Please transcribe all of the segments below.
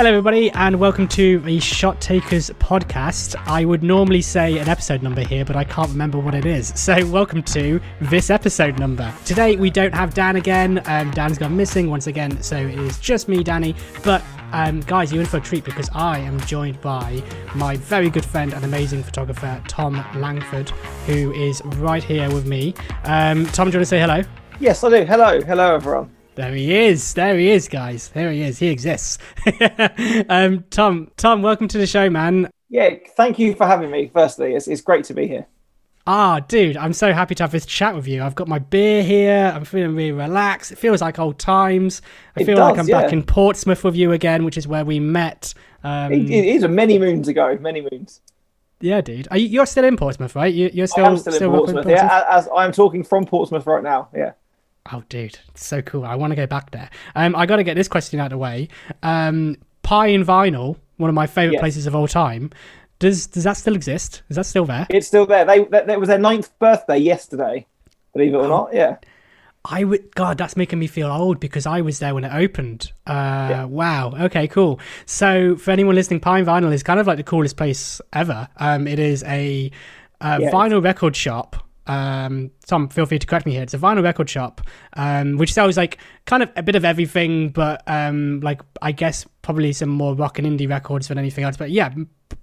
Hello, everybody, and welcome to the Shot Takers podcast. I would normally say an episode number here, but I can't remember what it is. So, welcome to this episode number. Today, we don't have Dan again. Um, Dan's gone missing once again, so it is just me, Danny. But, um, guys, you're in for a treat because I am joined by my very good friend and amazing photographer, Tom Langford, who is right here with me. Um, Tom, do you want to say hello? Yes, I do. Hello, hello, everyone. There he is. There he is, guys. There he is. He exists. um, Tom, Tom, welcome to the show, man. Yeah, thank you for having me. Firstly, it's, it's great to be here. Ah, dude, I'm so happy to have this chat with you. I've got my beer here. I'm feeling really relaxed. It feels like old times. I It feel like I'm yeah. back in Portsmouth with you again, which is where we met. Um, It, it is many moons ago, many moons. yeah, dude. Are you, you're still in Portsmouth, right? You, you're still I am still, in rocking Portsmouth. Yeah, as I am talking from Portsmouth right now. Yeah. Oh, dude, it's so cool. I want to go back there. Um, I got to get this question out of the way. Um, Pie and Vinyl, one of my favorite Yes. places of all time. Does does that still exist? Is that still there? It's still there. They that, that was their ninth birthday yesterday. Believe it Oh. or not. Yeah. I would. God, that's making me feel old because I was there when it opened. Uh, Wow. Okay. Cool. So for anyone listening, Pie and Vinyl is kind of like the coolest place ever. Um, it is a, uh Yeah. vinyl record shop. Um, Tom, feel free to correct me here. It's a vinyl record shop, um, which sells like kind of a bit of everything, but um, like I guess probably some more rock and indie records than anything else. But yeah,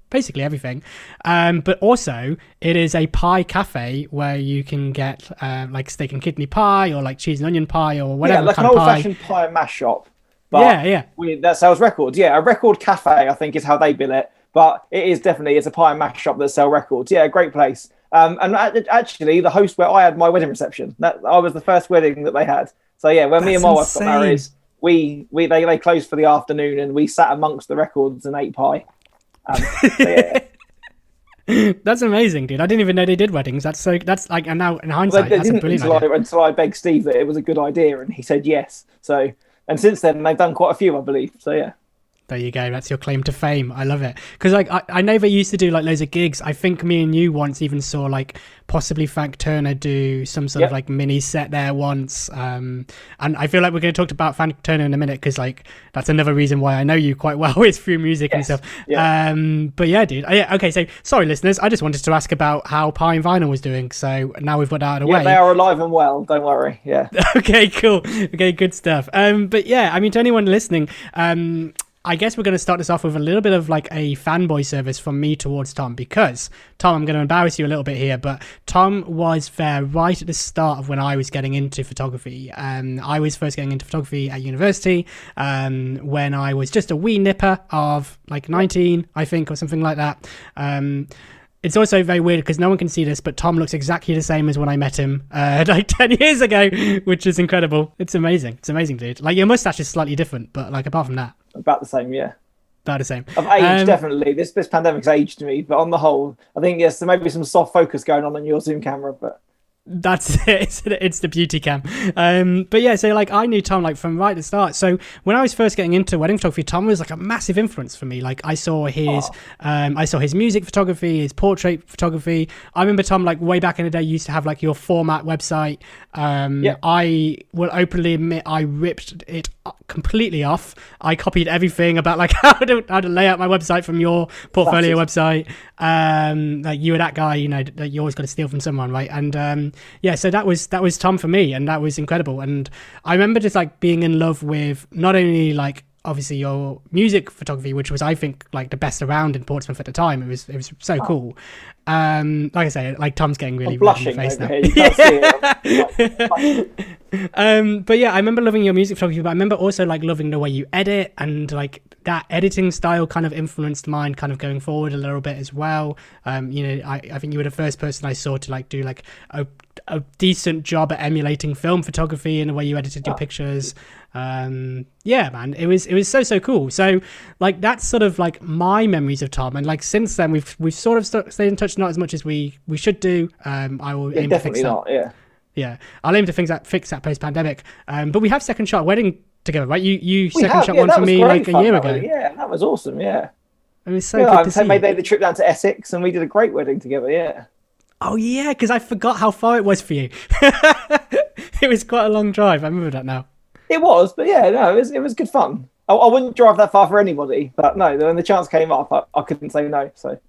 basically everything. Um, but also, it is a pie cafe where you can get uh, like steak and kidney pie or like cheese and onion pie or whatever yeah, like an kind of pie. old-fashioned pie and mash shop. But Yeah, yeah. with, that sells records. Yeah, a record cafe, I think, is how they bill it. But it is definitely it's a pie and mash shop that sell records. Yeah, great place. Um, and actually, the host where I had my wedding reception, that I was the first wedding that they had. So yeah, when me and my That's wife got married, we we they, they closed for the afternoon and we sat amongst the records and ate pie. Um, so yeah, That's amazing, dude. I didn't even know they did weddings. That's so. That's like, and now in hindsight, they that's a brilliant until idea. I, until I begged Steve that it was a good idea, and he said yes. So and since then they've done quite a few, I believe. So yeah. There you go. That's your claim to fame. I love it. Because like I, I know they used to do like loads of gigs. I think me and you once even saw like possibly Frank Turner do some sort of like mini set there once. Um, and I feel like we're going to talk about Frank Turner in a minute because like that's another reason why I know you quite well is through music and stuff. Yeah. Um, but yeah, dude. Uh, yeah, okay. So sorry, listeners. I just wanted to ask about how Pie and Vinyl was doing. So now we've got that out of the Yeah, way. they are alive and well. Don't worry. Yeah. okay, cool. Okay, good stuff. Um, but yeah, I mean, to anyone listening, um, I guess we're going to start this off with a little bit of like a fanboy service from me towards Tom because Tom, I'm going to embarrass you a little bit here, but Tom was there right at the start of when I was getting into photography. Um, I was first getting into photography at university um, when I was just a wee nipper of like 19, I think, or something like that. Um, it's also very weird because no one can see this, but Tom looks exactly the same as when I met him uh, like 10 years ago, which is incredible. It's amazing. It's amazing, dude. Like, your mustache is slightly different, but like, apart from that, About the same. Yeah. about the same. I've aged Um, definitely. This this pandemic's aged me, but on the whole, I think yes, there may be some soft focus going on on your Zoom camera, but That's it. It's, it's the beauty cam. Um, but yeah, so like I knew Tom like from right at the start. So when I was first getting into wedding photography, Tom was like a massive influence for me. Like I saw his, um, I saw his music photography, his portrait photography. I remember Tom like way back in the day used to have like your format website. Um, Yeah. I will openly admit I ripped it completely off. I copied everything about like how to how to lay out my website from your portfolio website. Um, like you were that guy, you know, that you always got to steal from someone, right? And um, yeah, so that was that was Tom for me, and that was incredible. And I remember just like being in love with not only like obviously your music photography, which was I think like the best around in Portsmouth at the time. It was it was so cool. Um, like I say, like Tom's getting really I'm red in the blushing face now. here. You can't see it. I'm like- um but yeah i remember loving your music photography but i remember also like loving the way you edit and like that editing style kind of influenced mine kind of going forward a little bit as well um you know i, I think you were the first person i saw to like do like a, a decent job at emulating film photography and the way you edited your Oh. pictures um yeah man it was it was so so cool so like that's sort of like my memories of tom and like since then we've we've sort of st- stayed in touch not as much as we we should do um i will Yeah, aim to fix definitely that. Yeah. yeah, I'll aim to fix that fix that post pandemic. Um, but we have second shot wedding together, right? You you We second have, shot yeah, one for me like a year ago. Yeah, that was awesome. Yeah. It was so yeah, good I to see. made the trip down to Essex and we did a great wedding together. Yeah. Oh yeah, because I forgot how far it was for you. it was quite a long drive. I remember that now. It was, but yeah, no, it was it was good fun. I, I, wouldn't drive that far for anybody. But no, when the chance came up, I, I couldn't say no. So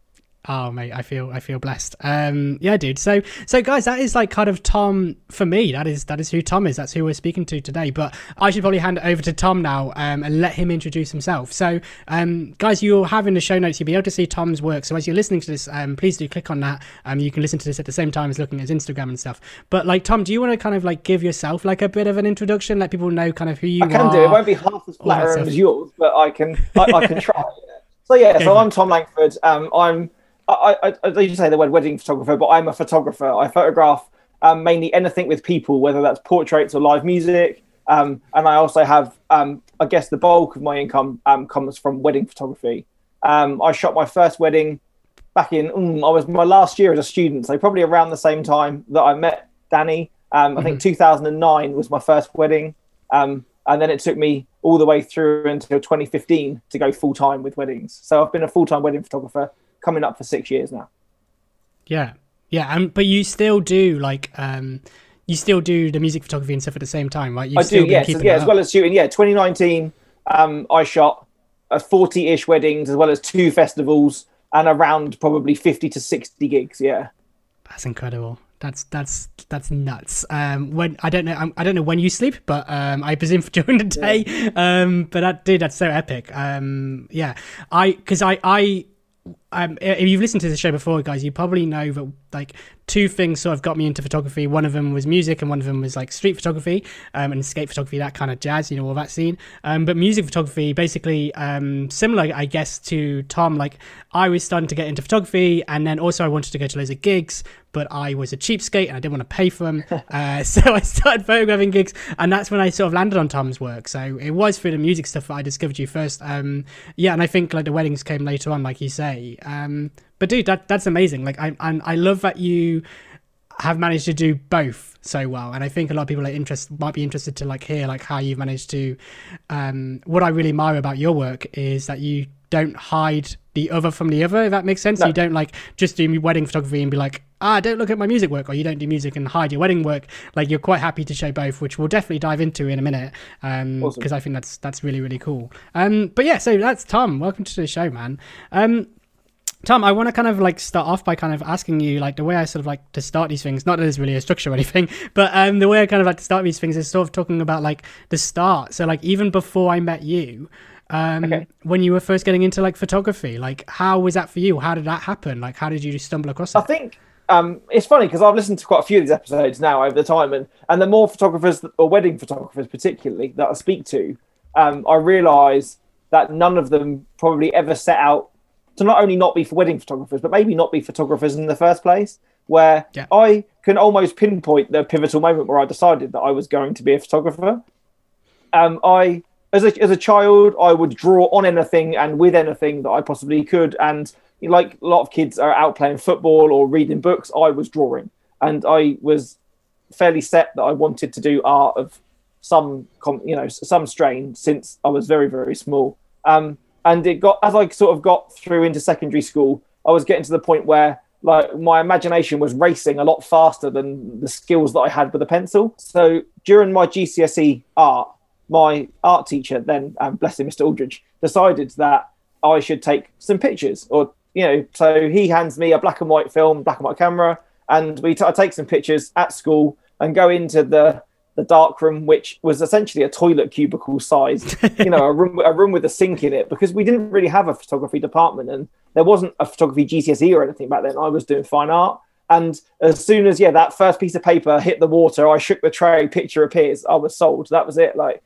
Oh mate, I feel I feel blessed. Um, yeah, dude. So so guys, that is like kind of Tom for me. That is that is who Tom is. That's who we're speaking to today. But I should probably hand it over to Tom now um, and let him introduce himself. So um, guys, you'll have in the show notes you'll be able to see Tom's work. So as you're listening to this, um, please do click on that. Um, you can listen to this at the same time as looking at his Instagram and stuff. But like Tom, do you want to kind of like give yourself like a bit of an introduction, let people know kind of who you are? I can are, do. It won't be half as flattering as yours, but I can I, I can try. So yeah, so I'm Tom Langford. Um, I'm I, I, I say the word wedding photographer, but I'm a photographer. I photograph um, mainly anything with people, whether that's portraits or live music. Um, and I also have, um, I guess, the bulk of my income um, comes from wedding photography. Um, I shot my first wedding back in, mm, I was my last year as a student, so probably around the same time that I met Danny. Um, I think mm-hmm. 2009 was my first wedding. and then it took me all the way through until 2015 to go full time with weddings. So I've been a full time wedding photographer coming up for six years now. Yeah, yeah, um, but you still do like um, you still do the music photography and stuff at the same time, right? You've I do, yes, yeah, as well as shooting. Yeah, 2019, um, I shot a 40-ish weddings as well as two festivals and around probably 50 to 60 gigs. Yeah, that's incredible. That's that's that's nuts. Um, when I don't know, I'm, I do not know when you sleep, but um, I presume for during the day. Yeah. Um, but that dude, that's so epic. Um, yeah, I because I I um, if you've listened to the show before, guys, you probably know that like two things sort of got me into photography. One of them was music, and one of them was like street photography um, and skate photography, that kind of jazz, you know, all that scene. Um, but music photography, basically um, similar, I guess, to Tom. Like I was starting to get into photography, and then also I wanted to go to loads of gigs, but I was a cheapskate and I didn't want to pay for them. uh, so I started photographing gigs, and that's when I sort of landed on Tom's work. So it was through the music stuff that I discovered you first. Um, yeah, and I think like the weddings came later on, like you say. Um, but dude, that that's amazing. Like I I, I love that you have managed to do both so well and i think a lot of people are interested might be interested to like hear like how you've managed to um what i really admire about your work is that you don't hide the other from the other if that makes sense no. you don't like just do wedding photography and be like ah don't look at my music work or you don't do music and hide your wedding work like you're quite happy to show both which we'll definitely dive into in a minute um because awesome. i think that's that's really really cool um but yeah so that's tom welcome to the show man um Tom, I want to kind of like start off by kind of asking you like the way I sort of like to start these things. Not that there's really a structure or anything, but um, the way I kind of like to start these things is sort of talking about like the start. So like even before I met you, um, okay. when you were first getting into like photography, like how was that for you? How did that happen? Like how did you stumble across it? I think um, it's funny because I've listened to quite a few of these episodes now over the time, and and the more photographers or wedding photographers particularly that I speak to, um, I realise that none of them probably ever set out to not only not be for wedding photographers, but maybe not be photographers in the first place. Where yeah. I can almost pinpoint the pivotal moment where I decided that I was going to be a photographer. Um, I, as a as a child, I would draw on anything and with anything that I possibly could, and like a lot of kids are out playing football or reading books, I was drawing, and I was fairly set that I wanted to do art of some, you know, some strain since I was very very small. Um, and it got as I sort of got through into secondary school, I was getting to the point where like my imagination was racing a lot faster than the skills that I had with a pencil. So during my GCSE art, my art teacher then, um, bless him, Mr. Aldridge, decided that I should take some pictures, or you know, so he hands me a black and white film, black and white camera, and we t- I take some pictures at school and go into the the dark room, which was essentially a toilet cubicle size, you know, a room a room with a sink in it, because we didn't really have a photography department and there wasn't a photography GCSE or anything back then. I was doing fine art. And as soon as yeah, that first piece of paper hit the water, I shook the tray, picture appears, I was sold. That was it. Like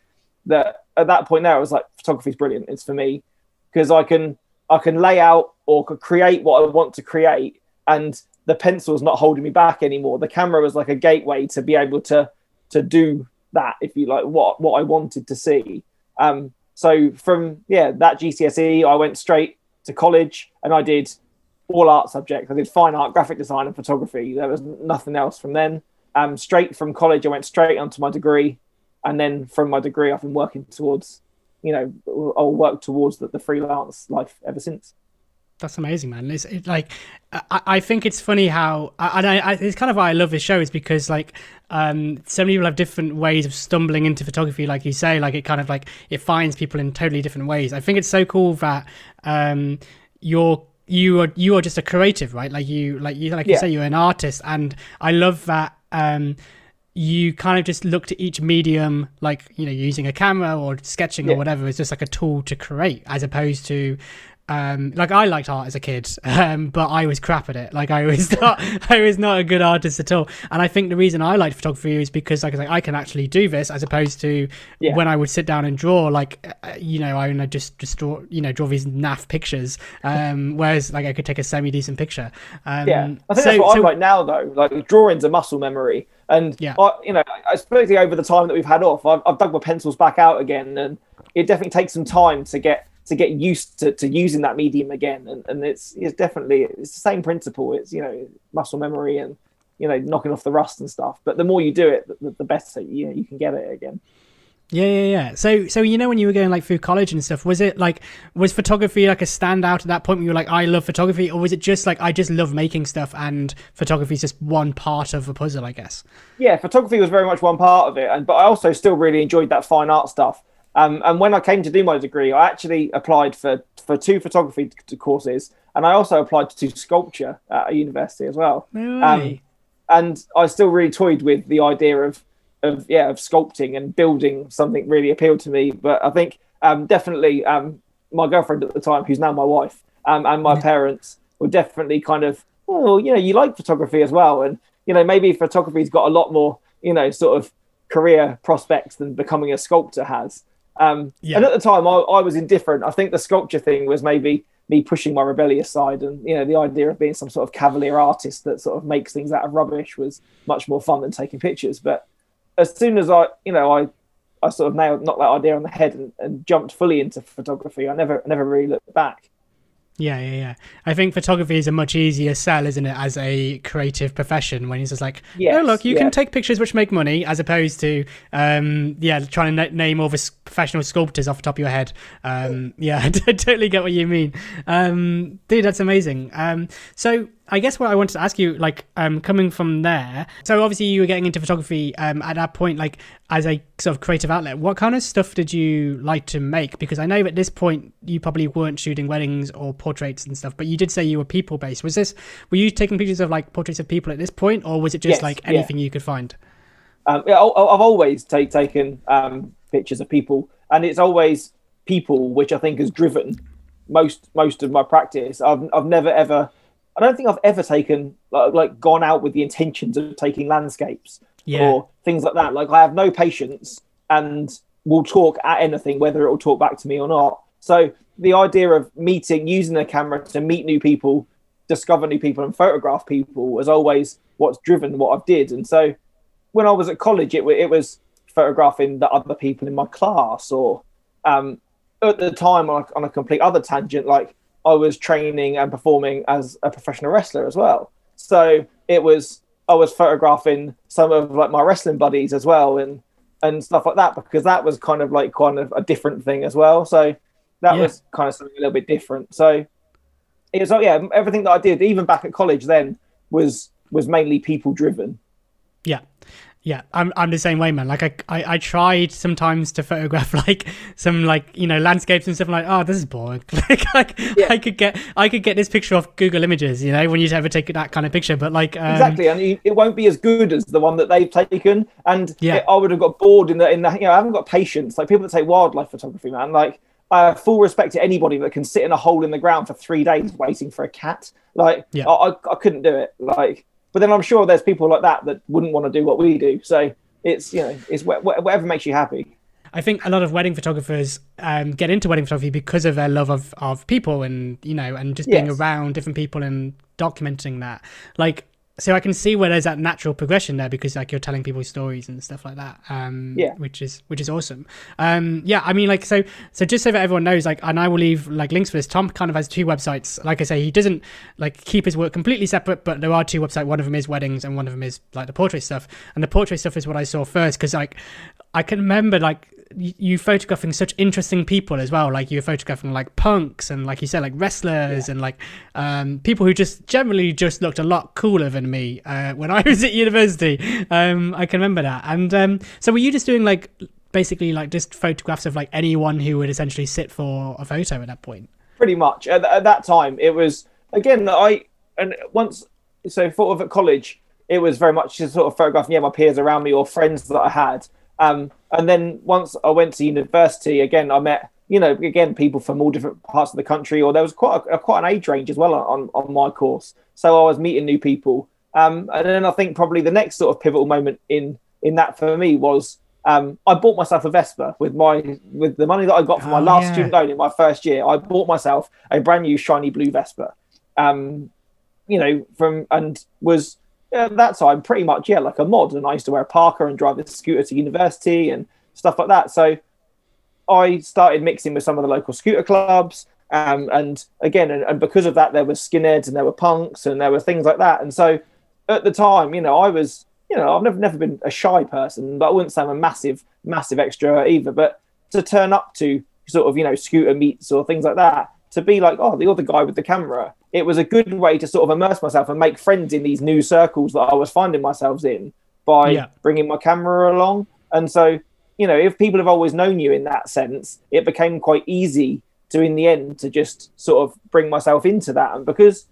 that at that point there, I was like, photography's brilliant. It's for me. Because I can I can lay out or create what I want to create and the pencil's not holding me back anymore. The camera was like a gateway to be able to to do that, if you like, what what I wanted to see. Um, so from yeah that GCSE, I went straight to college and I did all art subjects. I did fine art, graphic design, and photography. There was nothing else from then. Um, straight from college, I went straight onto my degree, and then from my degree, I've been working towards, you know, I'll work towards the, the freelance life ever since. that's amazing, man. It's it, like I, I think it's funny how and I, I, it's kind of why I love this show is because like um so many people have different ways of stumbling into photography, like you say, like it kind of like it finds people in totally different ways. I think it's so cool that um you're you are you are just a creative, right? Like you like you like Yeah. you say you're an artist, and I love that. um you kind of just looked at each medium like you know using a camera or sketching or whatever as just like a tool to create as opposed to um like i liked art as a kid um but i was crap at it like i was not i was not a good artist at all and i think the reason i liked photography is because like i was like i can actually do this as opposed to Yeah. when i would sit down and draw like uh, you know i would just just draw you know draw these naff pictures um whereas like i could take a semi decent picture um Yeah, I think so- that's what so- I'm like now, though. Like drawing's a muscle memory, and Yeah. I, you know, especially over the time that we've had off, I've, I've dug my pencils back out again, and it definitely takes some time to get to get used to, to using that medium again. And, and it's it's definitely it's the same principle. It's you know muscle memory and you know knocking off the rust and stuff. But the more you do it, the, the better you know you can get it again. Yeah, yeah, yeah. So, so you know, when you were going like through college and stuff, was it like was photography like a standout at that point? Where you were like, I love photography, or was it just like I just love making stuff and photography is just one part of a puzzle? I guess. yeah, photography was very much one part of it, and but I also still really enjoyed that fine art stuff. Um, and when I came to do my degree, I actually applied for for two photography t- courses, and I also applied to sculpture at a university as well. No Um. And I still really toyed with the idea of of yeah of sculpting and building something really appealed to me. But I think um, definitely um, my girlfriend at the time, who's now my wife, um, and my parents were definitely kind of well, you know, you like photography as well, and you know maybe photography's got a lot more you know sort of career prospects than becoming a sculptor has. Um, Yeah. And at the time, I, I was indifferent. I think the sculpture thing was maybe me pushing my rebellious side, and you know, the idea of being some sort of cavalier artist that sort of makes things out of rubbish was much more fun than taking pictures. But as soon as I, you know, I, I sort of nailed knocked that idea on the head and, and jumped fully into photography. I never, never really looked back. Yeah, yeah, yeah. I think photography is a much easier sell, isn't it, as a creative profession when it's just like, Yes, oh, look, you yeah. can take pictures which make money, as opposed to, um, yeah, trying to name all the professional sculptors off the top of your head. Um, yeah, I totally get what you mean. Um, dude, that's amazing. Um, so I guess what I wanted to ask you, like, um, coming from there, so obviously you were getting into photography um, at that point, like, as a sort of creative outlet. What kind of stuff did you like to make? Because I know at this point you probably weren't shooting weddings or portraits and stuff, but you did say you were people based. Was this, were you taking pictures of like portraits of people at this point, or was it just Yes, like yeah. anything you could find? Um, yeah, I've always take, taken um, pictures of people, and it's always people which I think has driven most most of my practice. I've I've never ever, I don't think I've ever taken like, like gone out with the intentions of taking landscapes Yeah. or things like that. Like I have no patience and will talk at anything, whether it will talk back to me or not. So the idea of meeting, using a camera to meet new people, discover new people, and photograph people was always what's driven what I did. And so when I was at college, it, it was photographing the other people in my class, or um, at the time on a, on a complete other tangent, like I was training and performing as a professional wrestler as well. So it was I was photographing some of like my wrestling buddies as well, and and stuff like that because that was kind of like kind of a different thing as well. So that Yeah. was kind of something a little bit different. So it was like yeah, everything that I did, even back at college, then was was mainly people driven. Yeah. Yeah, I'm I'm the same way, man. Like I, I I tried sometimes to photograph like some like you know landscapes and stuff. I'm like, oh, this is boring. like, like Yeah. I could get I could get this picture off Google Images, you know, when you ever take that kind of picture. But like, um, exactly, and it won't be as good as the one that they've taken. And Yeah. it- I would have got bored in the in the you know I haven't got patience. Like people that take wildlife photography, man. Like I have full respect to anybody that can sit in a hole in the ground for three days waiting for a cat. Like Yeah. I, I, I couldn't do it. Like, but then I'm sure there's people like that that wouldn't want to do what we do. So it's you know it's wh- wh- whatever makes you happy. I think a lot of wedding photographers um, get into wedding photography because of their love of, of people and you know and just being Yes. around different people and documenting that. Like, so I can see where there's that natural progression there because like you're telling people stories and stuff like that. Um, Yeah. which is which is awesome. Um, yeah, I mean like so so just so that everyone knows like and I will leave like links for this. Tom kind of has two websites. Like I say, he doesn't like keep his work completely separate, but there are two websites. One of them is weddings and one of them is like the portrait stuff. And the portrait stuff is what I saw first because like I can remember like you photographing such interesting people as well. Like you're photographing like punks and like you said, like wrestlers yeah. and like um, people who just generally just looked a lot cooler than me uh, when I was at university. Um, I can remember that. And um, so were you just doing like basically like just photographs of like anyone who would essentially sit for a photo at that point? Pretty much. At, at that time, it was again I and once so sort of at college, it was very much just sort of photographing yeah my peers around me or friends that I had um, and then once I went to university, again, I met, you know, again, people from all different parts of the country, or there was quite a, quite an age range as well on, on my course. So I was meeting new people. Um, and then I think probably the next sort of pivotal moment in in that for me was um, I bought myself a Vespa with my with the money that I got from my oh, last yeah. student loan in my first year. I bought myself a brand new shiny blue Vespa. Um, you know, from and was at that time pretty much yeah like a mod and i used to wear a parka and drive a scooter to university and stuff like that. So i started mixing with some of the local scooter clubs um, and again and, and, because of that there were skinheads and there were punks and there were things like that. And so at the time you know i was you know i've never, never been a shy person but i wouldn't say i'm a massive massive extra either. But to turn up to sort of you know scooter meets or things like that to be like oh the other guy with the camera it was a good way to sort of immerse myself and make friends in these new circles that I was finding myself in by yeah. bringing my camera along. And so, you know, if people have always known you in that sense, it became quite easy to, in the end, to just sort of bring myself into that. And because,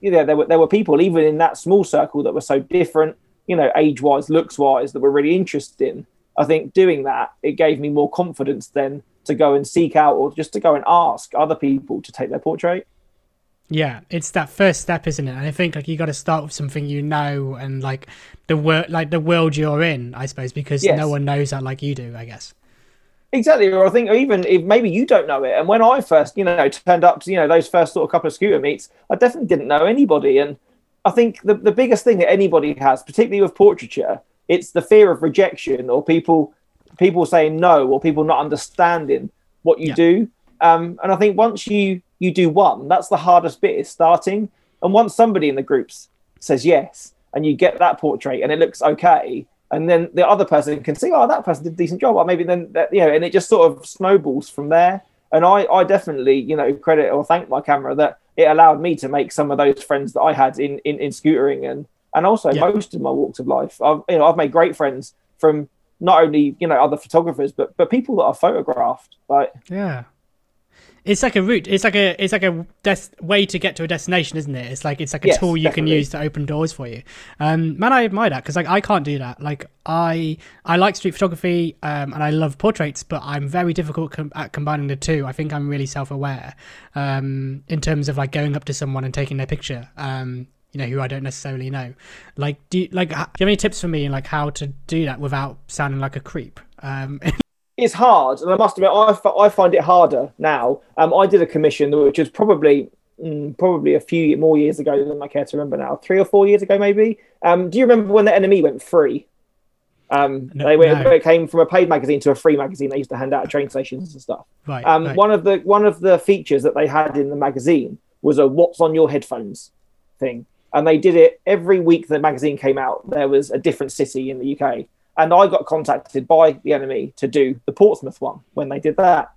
you know, there were there were people even in that small circle that were so different, you know, age wise, looks wise, that were really interested in. I think doing that it gave me more confidence then to go and seek out or just to go and ask other people to take their portrait. Yeah, it's that first step, isn't it? And I think like you got to start with something you know and like the world, like the world you're in, I suppose, because yes. no one knows that like you do, I guess. Exactly, or I think even if maybe you don't know it. And when I first, you know, turned up to you know those first sort of couple of scooter meets, I definitely didn't know anybody. And I think the the biggest thing that anybody has, particularly with portraiture, it's the fear of rejection or people people saying no or people not understanding what you yeah. do. Um, and I think once you you do one. That's the hardest bit is starting. And once somebody in the groups says yes, and you get that portrait and it looks okay, and then the other person can see, oh, that person did a decent job, or maybe then that, you know, and it just sort of snowballs from there. And I, I definitely, you know, credit or thank my camera that it allowed me to make some of those friends that I had in in, in scootering and and also yeah. most of my walks of life. I've you know I've made great friends from not only you know other photographers but but people that I've photographed. Like yeah, it's like a route. It's like a it's like a des- way to get to a destination, isn't it? It's like it's like a yes, tool you definitely. can use to open doors for you. Um, man, I admire that because like I can't do that. Like I I like street photography um, and I love portraits, but I'm very difficult com- at combining the two. I think I'm really self aware um, in terms of like going up to someone and taking their picture. Um, you know, who I don't necessarily know. Like, do you, like do you have any tips for me, like how to do that without sounding like a creep? Um, it's hard, and I must admit, I, I find it harder now. Um, I did a commission which was probably mm, probably a few more years ago than I care to remember now, three or four years ago maybe. Um, do you remember when the NME went free? Um, no, they went, no. it came from a paid magazine to a free magazine. They used to hand out at train stations and stuff. Right, um, right. One of the one of the features that they had in the magazine was a "What's on your headphones" thing, and they did it every week. The magazine came out. There was a different city in the UK, and I got contacted by the NME to do the Portsmouth one when they did that.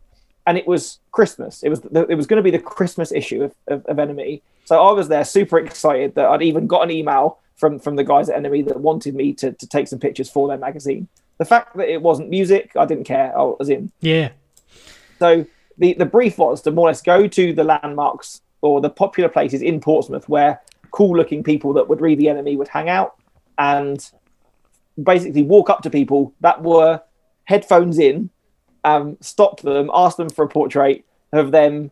And it was Christmas. It was the, it was going to be the Christmas issue of, of, of NME. So I was there super excited that I'd even got an email from, from the guys at NME that wanted me to, to take some pictures for their magazine. The fact that it wasn't music, I didn't care. I was in. Yeah. So the, the brief was to more or less go to the landmarks or the popular places in Portsmouth where cool looking people that would read the NME would hang out and basically walk up to people that were headphones in, um, stop them, ask them for a portrait of them,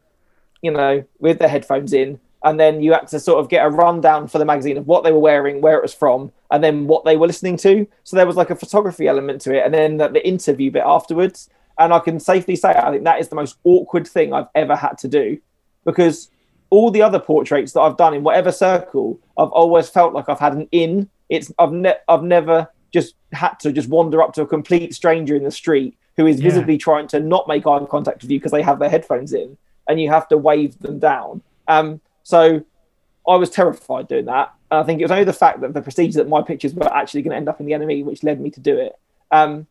you know, with their headphones in, and then you had to sort of get a rundown for the magazine of what they were wearing, where it was from, and then what they were listening to. So there was like a photography element to it, and then the, the interview bit afterwards. And I can safely say, I think that is the most awkward thing I've ever had to do because all the other portraits that I've done in whatever circle, I've always felt like I've had an in. It's I've ne- I've never just had to just wander up to a complete stranger in the street who is yeah. visibly trying to not make eye contact with you because they have their headphones in and you have to wave them down. Um, so I was terrified doing that. And I think it was only the fact that the procedure that my pictures were actually going to end up in the NME, which led me to do it. Um,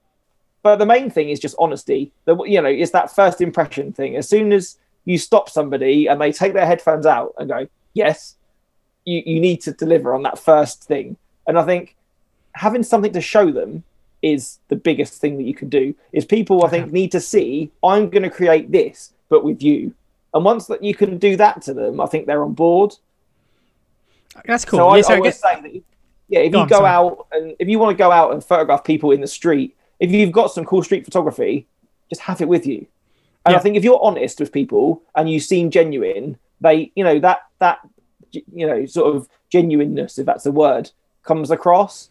but the main thing is just honesty. The you know, it's that first impression thing. As soon as you stop somebody and they take their headphones out and go, yes, you, you need to deliver on that first thing. And I think having something to show them is the biggest thing that you can do. Is people I think need to see I'm going to create this, but with you. And once that you can do that to them, I think they're on board. That's cool. So I, Yeah, so I I guess- say that, yeah, if Go you on, go sorry. out and if you want to go out and photograph people in the street, if you've got some cool street photography, just have it with you. And Yeah. I think if you're honest with people and you seem genuine, they, you know, that that you know sort of genuineness, if that's the word, comes across.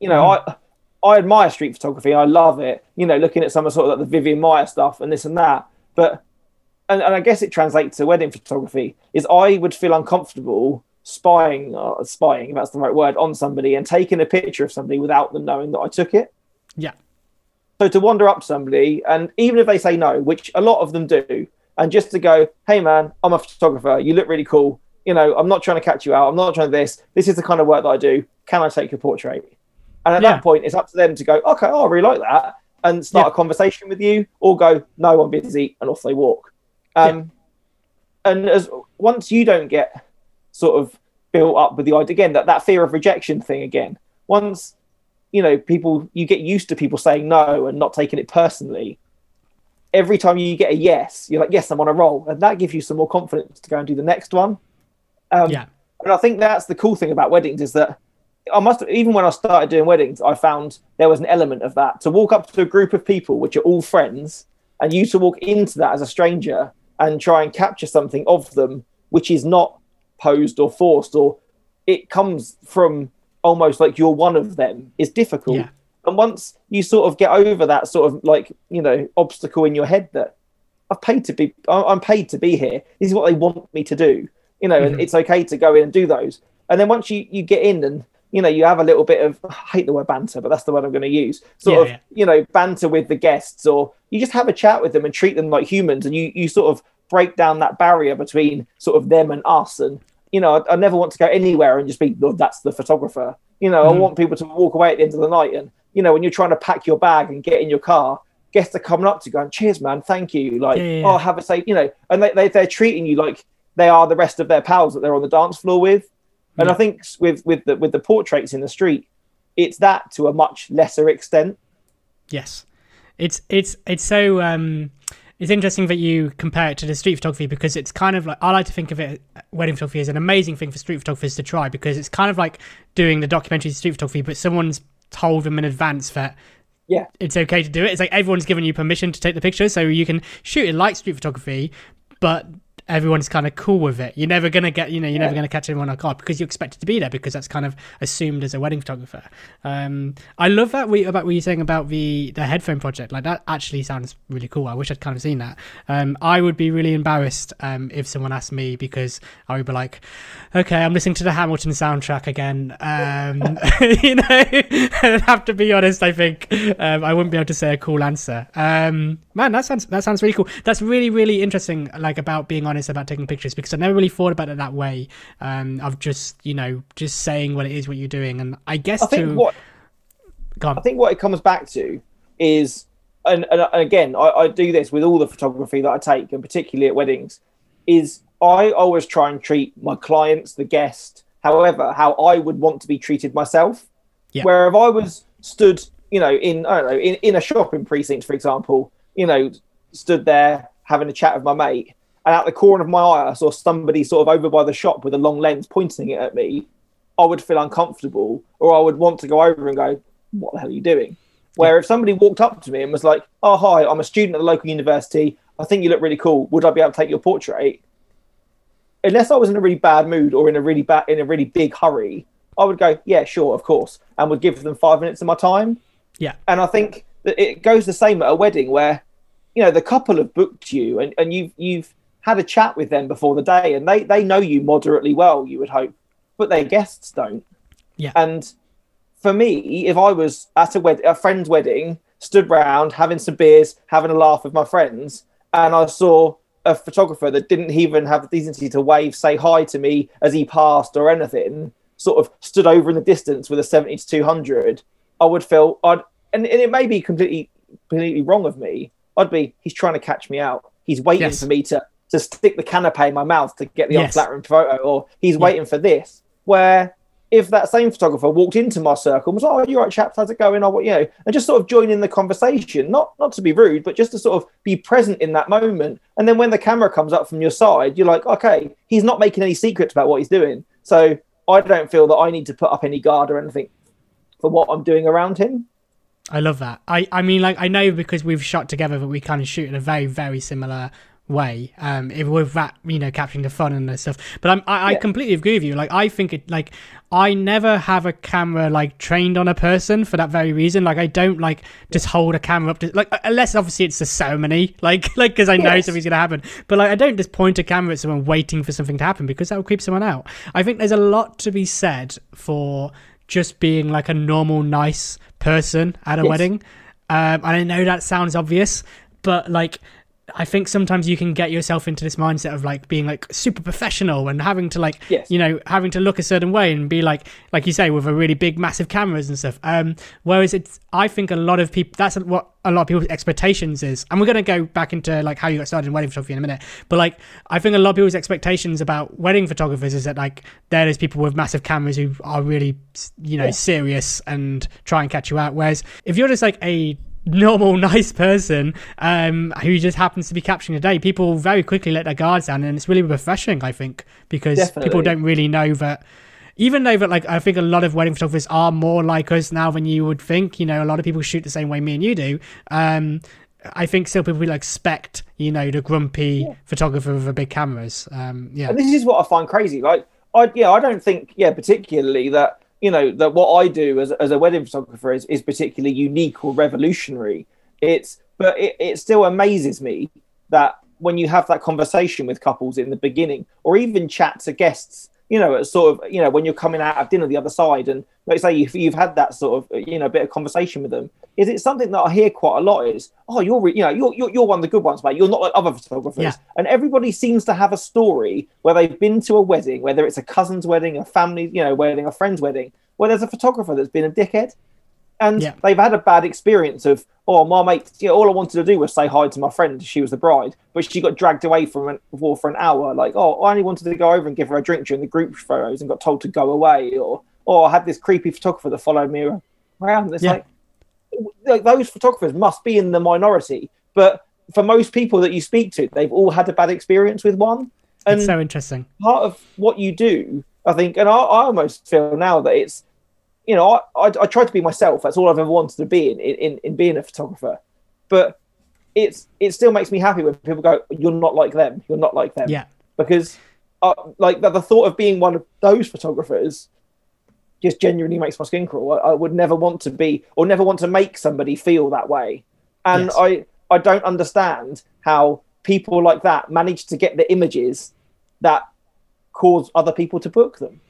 You know, Mm-hmm. I I admire street photography. I love it. You know, looking at some of sort of like the Vivian Maier stuff and this and that. But and, and I guess it translates to wedding photography. Is I would feel uncomfortable spying, uh, spying, if that's the right word, on somebody and taking a picture of somebody without them knowing that I took it. Yeah. So to wander up to somebody, and even if they say no, which a lot of them do, and just to go, hey man, I'm a photographer. You look really cool. You know, I'm not trying to catch you out. I'm not trying this. This is the kind of work that I do. Can I take your portrait? And at Yeah. that point, it's up to them to go, okay, oh, I really like that, and start Yeah. a conversation with you, or go, no, I'm busy, and off they walk. Um, And as once you don't get sort of built up with the idea again that that fear of rejection thing again, once you know people you get used to people saying no and not taking it personally. Every time you get a yes, you're like, yes, I'm on a roll, and that gives you some more confidence to go and do the next one. Um, Yeah. and I think that's the cool thing about weddings is that I must even when I started doing weddings, I found there was an element of that to walk up to a group of people which are all friends, and you to walk into that as a stranger and try and capture something of them which is not posed or forced or it comes from almost like you're one of them is difficult. Yeah. And once you sort of get over that sort of like you know obstacle in your head that I've paid to be, I'm paid to be here. This is what they want me to do, you know, and Mhm. it's okay to go in and do those. And then once you you get in and you know you have a little bit of I hate the word banter, but that's the word I'm going to use. Sort Yeah, of yeah. you know banter with the guests, or you just have a chat with them and treat them like humans, and you you sort of break down that barrier between sort of them and us. And you know, I, I never want to go anywhere and just be, oh, that's the photographer. You know, I Mhm. want people to walk away at the end of the night and you know when you're trying to pack your bag and get in your car guests are coming up to you going cheers man thank you like Yeah, yeah, oh have a safe you know and they, they, they're treating you like they are the rest of their pals that they're on the dance floor with and Yeah. i think with with the with the portraits in the street it's that to a much lesser extent Yes, it's it's it's so um, it's interesting that you compare it to the street photography because it's kind of like I like to think of it wedding photography as an amazing thing for street photographers to try because it's kind of like doing the documentary street photography, but someone's told them in advance that yeah it's okay to do it. It's like everyone's given you permission to take the picture, so you can shoot it like street photography, but everyone's kind of cool with it. You're never gonna get, you know, you're never gonna catch anyone on guard because you expect it to be there because that's kind of assumed as a wedding photographer. Um, I love that we about what you're saying about the the headphone project. Like that actually sounds really cool. I wish I'd kind of seen that. Um, I would be really embarrassed um, if someone asked me because I would be like, okay, I'm listening to the Hamilton soundtrack again. Um, you know, I'd have to be honest. I think um, I wouldn't be able to say a cool answer. Um, man, that sounds that sounds really cool. That's really really interesting. Like about being honest about taking pictures because I never really thought about it that way. Um, of just you know just saying what it is what you're doing, and I guess i think to what. I think what it comes back to is, and, and, and again, I, I do this with all the photography that I take, and particularly at weddings, is I always try and treat my clients, the guest, however, how I would want to be treated myself. Yeah. Where if I was stood, you know, in I don't know, in, in a shopping precinct, for example, you know, stood there having a chat with my mate, and out the corner of my eye, I saw somebody sort of over by the shop with a long lens pointing it at me. I would feel uncomfortable, or I would want to go over and go, "What the hell are you doing?" Where if somebody walked up to me and was like, "Oh hi, I'm a student at the local university. I think you look really cool. Would I be able to take your portrait?" Unless I was in a really bad mood or in a really bad in a really big hurry, I would go, "Yeah, sure, of course," and would give them five minutes of my time. Yeah. And I think that it goes the same at a wedding where, you know, the couple have booked you and, and you've you've had a chat with them before the day and they, they know you moderately well, you would hope, but their guests don't. Yeah. And for me, if I was at a wed- a friend's wedding, stood round having some beers, having a laugh with my friends, and I saw a photographer that didn't even have the decency to wave, say hi to me as he passed or anything, sort of stood over in the distance with a 70 to 200, I would feel I'd, and, and it may be completely completely wrong of me, I'd be he's trying to catch me out. He's waiting Yes. for me to to stick the canapé in my mouth to get the Yes. unflattering photo, or he's waiting for this. Where if that same photographer walked into my circle and was, like, oh, you're right, chaps, how's it going? Or what, you know, and just sort of join in the conversation, not not to be rude, but just to sort of be present in that moment. And then when the camera comes up from your side, you're like, okay, he's not making any secrets about what he's doing. So I don't feel that I need to put up any guard or anything for what I'm doing around him. I love that. I, I mean, like, I know because we've shot together that we kind of shoot in a very, very similar way. Um, if with that, you know, capturing the fun and the stuff. But I'm, I, I Yeah. completely agree with you. Like, I think it, like, I never have a camera like trained on a person for that very reason. Like, I don't like just hold a camera up to like unless obviously it's a ceremony, like, like because I know Yes. something's gonna happen. But like, I don't just point a camera at someone waiting for something to happen because that will creep someone out. I think there's a lot to be said for just being like a normal, nice person at a Yes. wedding. Um, and I know that sounds obvious, but like, I think sometimes you can get yourself into this mindset of like being like super professional and having to like, Yes. you know, having to look a certain way and be like, like you say, with a really big, massive cameras and stuff. Um, whereas it's, I think a lot of people, that's what a lot of people's expectations is. And we're going to go back into like how you got started in wedding photography in a minute. But like, I think a lot of people's expectations about wedding photographers is that like, there is people with massive cameras who are really, you know, Yeah. serious and try and catch you out. Whereas if you're just like a normal nice person um who just happens to be capturing a day. People very quickly let their guards down and it's really refreshing i think because people don't really know that even though that like i think a lot of wedding photographers are more like us now than you would think you know a lot of people shoot the same way me and you do um i think still people will expect you know the grumpy photographer with the big cameras um yeah. And this is what I find crazy. Like, I yeah, I don't think yeah, particularly that you know that what I do as as a wedding photographer is, is particularly unique or revolutionary. It's but it, it still amazes me that when you have that conversation with couples in the beginning, or even chat to guests, you know, at sort of you know when you're coming out of dinner the other side, and let's say you've, you've had that sort of you know bit of conversation with them. Is it something that I hear quite a lot? Is oh you're re- you know you're, you're you're one of the good ones, mate. You're not like other photographers. Yeah. And everybody seems to have a story where they've been to a wedding, whether it's a cousin's wedding, a family, you know, wedding, a friend's wedding, where there's a photographer that's been a dickhead. And Yeah. they've had a bad experience of, oh, my mate, you know, all I wanted to do was say hi to my friend. She was the bride, but she got dragged away from an, for, for an hour. Like, oh, I only wanted to go over and give her a drink during the group photos and got told to go away. Or, oh, I had this creepy photographer that followed me around. It's Yeah. like, like those photographers must be in the minority, but for most people that you speak to, they've all had a bad experience with one. And it's so interesting part of what you do, I think, and I, I almost feel now that it's, you know, I, I, I try to be myself. That's all I've ever wanted to be in, in, in being a photographer. But it's it still makes me happy when people go, "You're not like them. You're not like them." yeah Because, uh, like the, the thought of being one of those photographers just genuinely makes my skin crawl. I, I would never want to be, or never want to make somebody feel that way. And Yes. I I don't understand how people like that manage to get the images that cause other people to book them.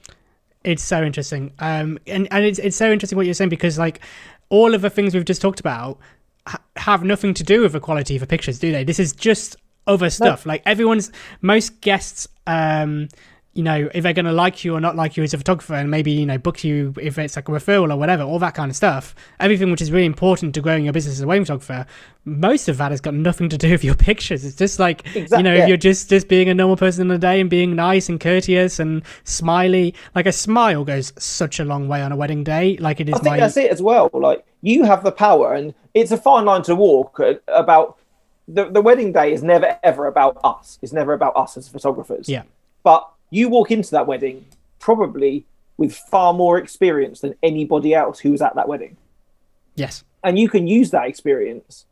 It's so interesting. Um, and, and it's, it's so interesting what you're saying because, like, all of the things we've just talked about ha- have nothing to do with the quality of pictures, do they? This is just other stuff. Like, everyone's, most guests, um, you know, if they're going to like you or not like you as a photographer and maybe, you know, book you if it's like a referral or whatever, all that kind of stuff, everything which is really important to growing your business as a wedding photographer, most of that has got nothing to do with your pictures. It's just like, you know, if you're just just being a normal person in the day and being nice and courteous and smiley like a smile goes such a long way on a wedding day like it is I think my that's it as well. Like you have the power, and it's a fine line to walk uh, about. The, the wedding day is never ever about us. It's never about us as photographers. yeah But you walk into that wedding probably with far more experience than anybody else who was at that wedding. yes And you can use that experience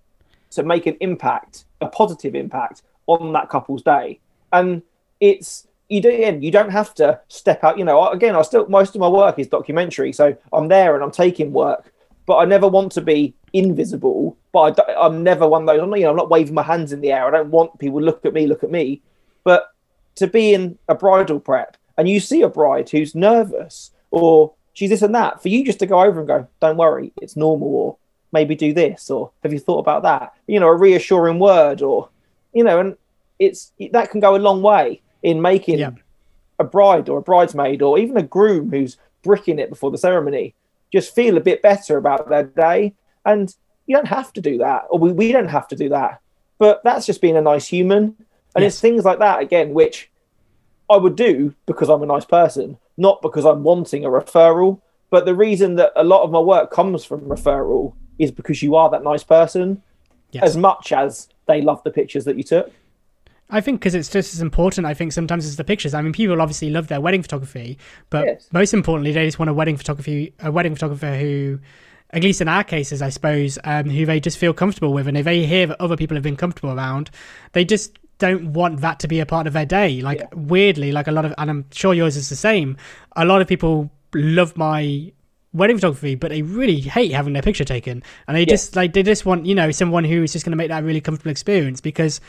to make an impact, a positive impact on that couple's day. And it's you do again, you don't have to step out. You know, again, I still most of my work is documentary, so I'm there and I'm taking work, but I never want to be invisible. But I don't- I'm never one of those. I'm not, you know, I'm not waving my hands in the air. I don't want people to look at me, look at me. But to be in a bridal prep and you see a bride who's nervous or she's this and that, for you just to go over and go, "Don't worry, it's normal," or maybe do this, or have you thought about that? You know, a reassuring word, or you know, and it's that can go a long way in making Yeah. a bride or a bridesmaid or even a groom who's bricking it before the ceremony just feel a bit better about their day. And you don't have to do that, or we, we don't have to do that. But that's just being a nice human. And Yes. it's things like that, again, which I would do because I'm a nice person, not because I'm wanting a referral. But the reason that a lot of my work comes from referral is because you are that nice person Yes. as much as they love the pictures that you took. I think because it's just as important. I think sometimes it's the pictures. I mean, people obviously love their wedding photography, but Yes. most importantly, they just want a wedding photography, a wedding photographer who, at least in our cases, I suppose, um, who they just feel comfortable with, and if they hear that other people have been comfortable around, they just don't want that to be a part of their day. Like Yeah. weirdly, like a lot of, and I'm sure yours is the same. A lot of people love my wedding photography, but they really hate having their picture taken, and they just like they just want you know someone who is just going to make that a really comfortable experience because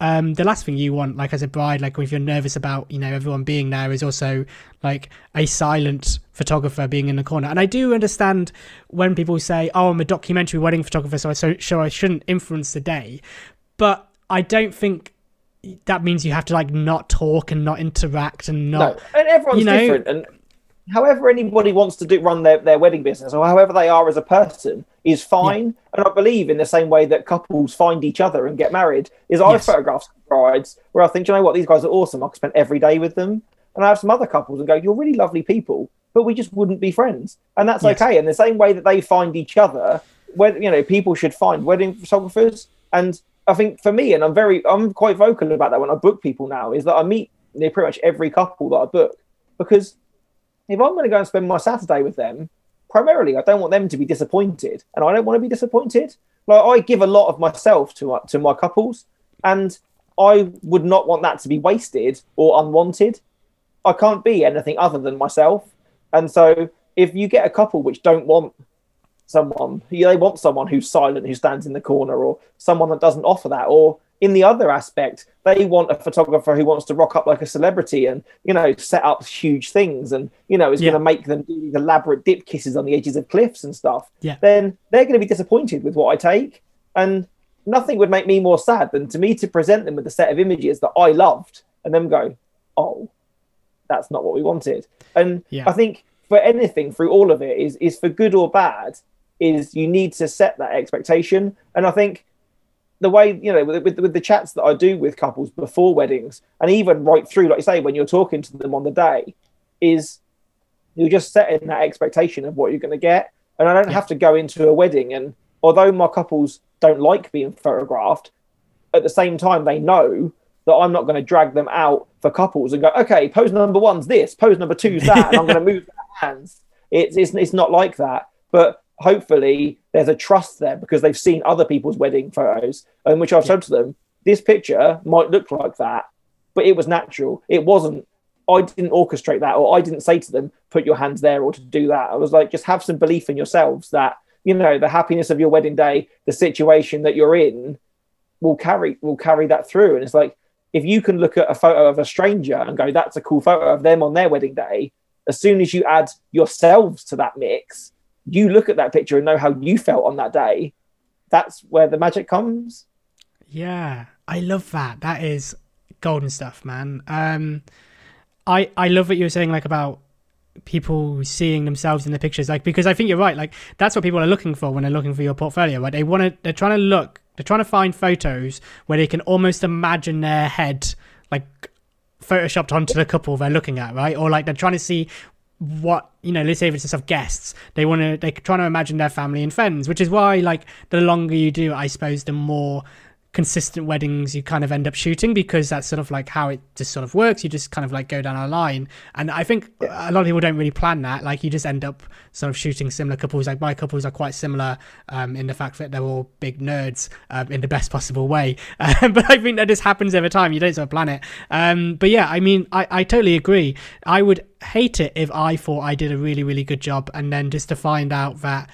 um, the last thing you want, like as a bride, like if you're nervous about, you know, everyone being there, is also like a silent photographer being in the corner. And I do understand when people say, "Oh, I'm a documentary wedding photographer, so I so, so I shouldn't influence the day," but I don't think that means you have to like not talk and not interact and not. No, and everyone's you know- different. And however anybody wants to do run their, their wedding business or however they are as a person is fine. And I believe in the same way that couples find each other and get married is I Yes. photograph brides where I think, "Do you know what, these guys are awesome. I could spend every day with them. And I have some other couples and go, you're really lovely people, but we just wouldn't be friends. And that's Yes. okay. And the same way that they find each other, when you know, people should find wedding photographers. And I think for me, and I'm very, I'm quite vocal about that when I book people now, is that I meet know, pretty much every couple that I book because if I'm going to go and spend my Saturday with them, primarily I don't want them to be disappointed, and I don't want to be disappointed. Like I give a lot of myself to my, to my couples, and I would not want that to be wasted or unwanted. I can't be anything other than myself, and so if you get a couple which don't want someone, they want someone who's silent, who stands in the corner, or someone that doesn't offer that, or in the other aspect, they want a photographer who wants to rock up like a celebrity and you know set up huge things and you know is Yeah. going to make them do these elaborate dip kisses on the edges of cliffs and stuff. Yeah. Then they're going to be disappointed with what I take, and nothing would make me more sad than to me to present them with a set of images that I loved and them go, oh, that's not what we wanted. And Yeah. I think for anything through all of it is is for good or bad is you need to set that expectation. And I think the way you know with, with with the chats that I do with couples before weddings and even right through, like you say, when you're talking to them on the day, is you're just setting that expectation of what you're going to get. And I don't Yeah. have to go into a wedding and although my couples don't like being photographed, at the same time they know that I'm not going to drag them out for couples and go, okay, pose number one's this, pose number two's that, and I'm going to move their hands. It's, it's it's not like that. But hopefully there's a trust there because they've seen other people's wedding photos, in which I've said to them, this picture might look like that, but it was natural. It wasn't. I didn't orchestrate that, or I didn't say to them, put your hands there or to do that. I was like, just have some belief in yourselves that you know the happiness of your wedding day, the situation that you're in, will carry will carry that through. And it's like if you can look at a photo of a stranger and go, that's a cool photo of them on their wedding day. As soon as you add yourselves to that mix, you look at that picture and know how you felt on that day. That's where the magic comes. Yeah, I love that. That is golden stuff, man. Um, I I love what you were saying, like about people seeing themselves in the pictures, like because I think you're right. Like that's what people are looking for when they're looking for your portfolio. Right? They want to. They're trying to look. They're trying to find photos where they can almost imagine their head like photoshopped onto the couple they're looking at, right? Or like they're trying to see what you know let's say if it's just of guests they want to they're trying to imagine their family and friends which is why like the longer you do i suppose the more consistent weddings you kind of end up shooting because that's sort of like how it just sort of works. You just kind of like go down a line. And i think a lot of people don't really plan that. Like you just end up sort of shooting similar couples. Like my couples are quite similar um, in the fact that they're all big nerds um, in the best possible way. Um, but i think that just happens over time. You don't sort of plan it. Um, but yeah i mean I, I totally agree. I would hate it if i thought i did a really really good job and then just to find out that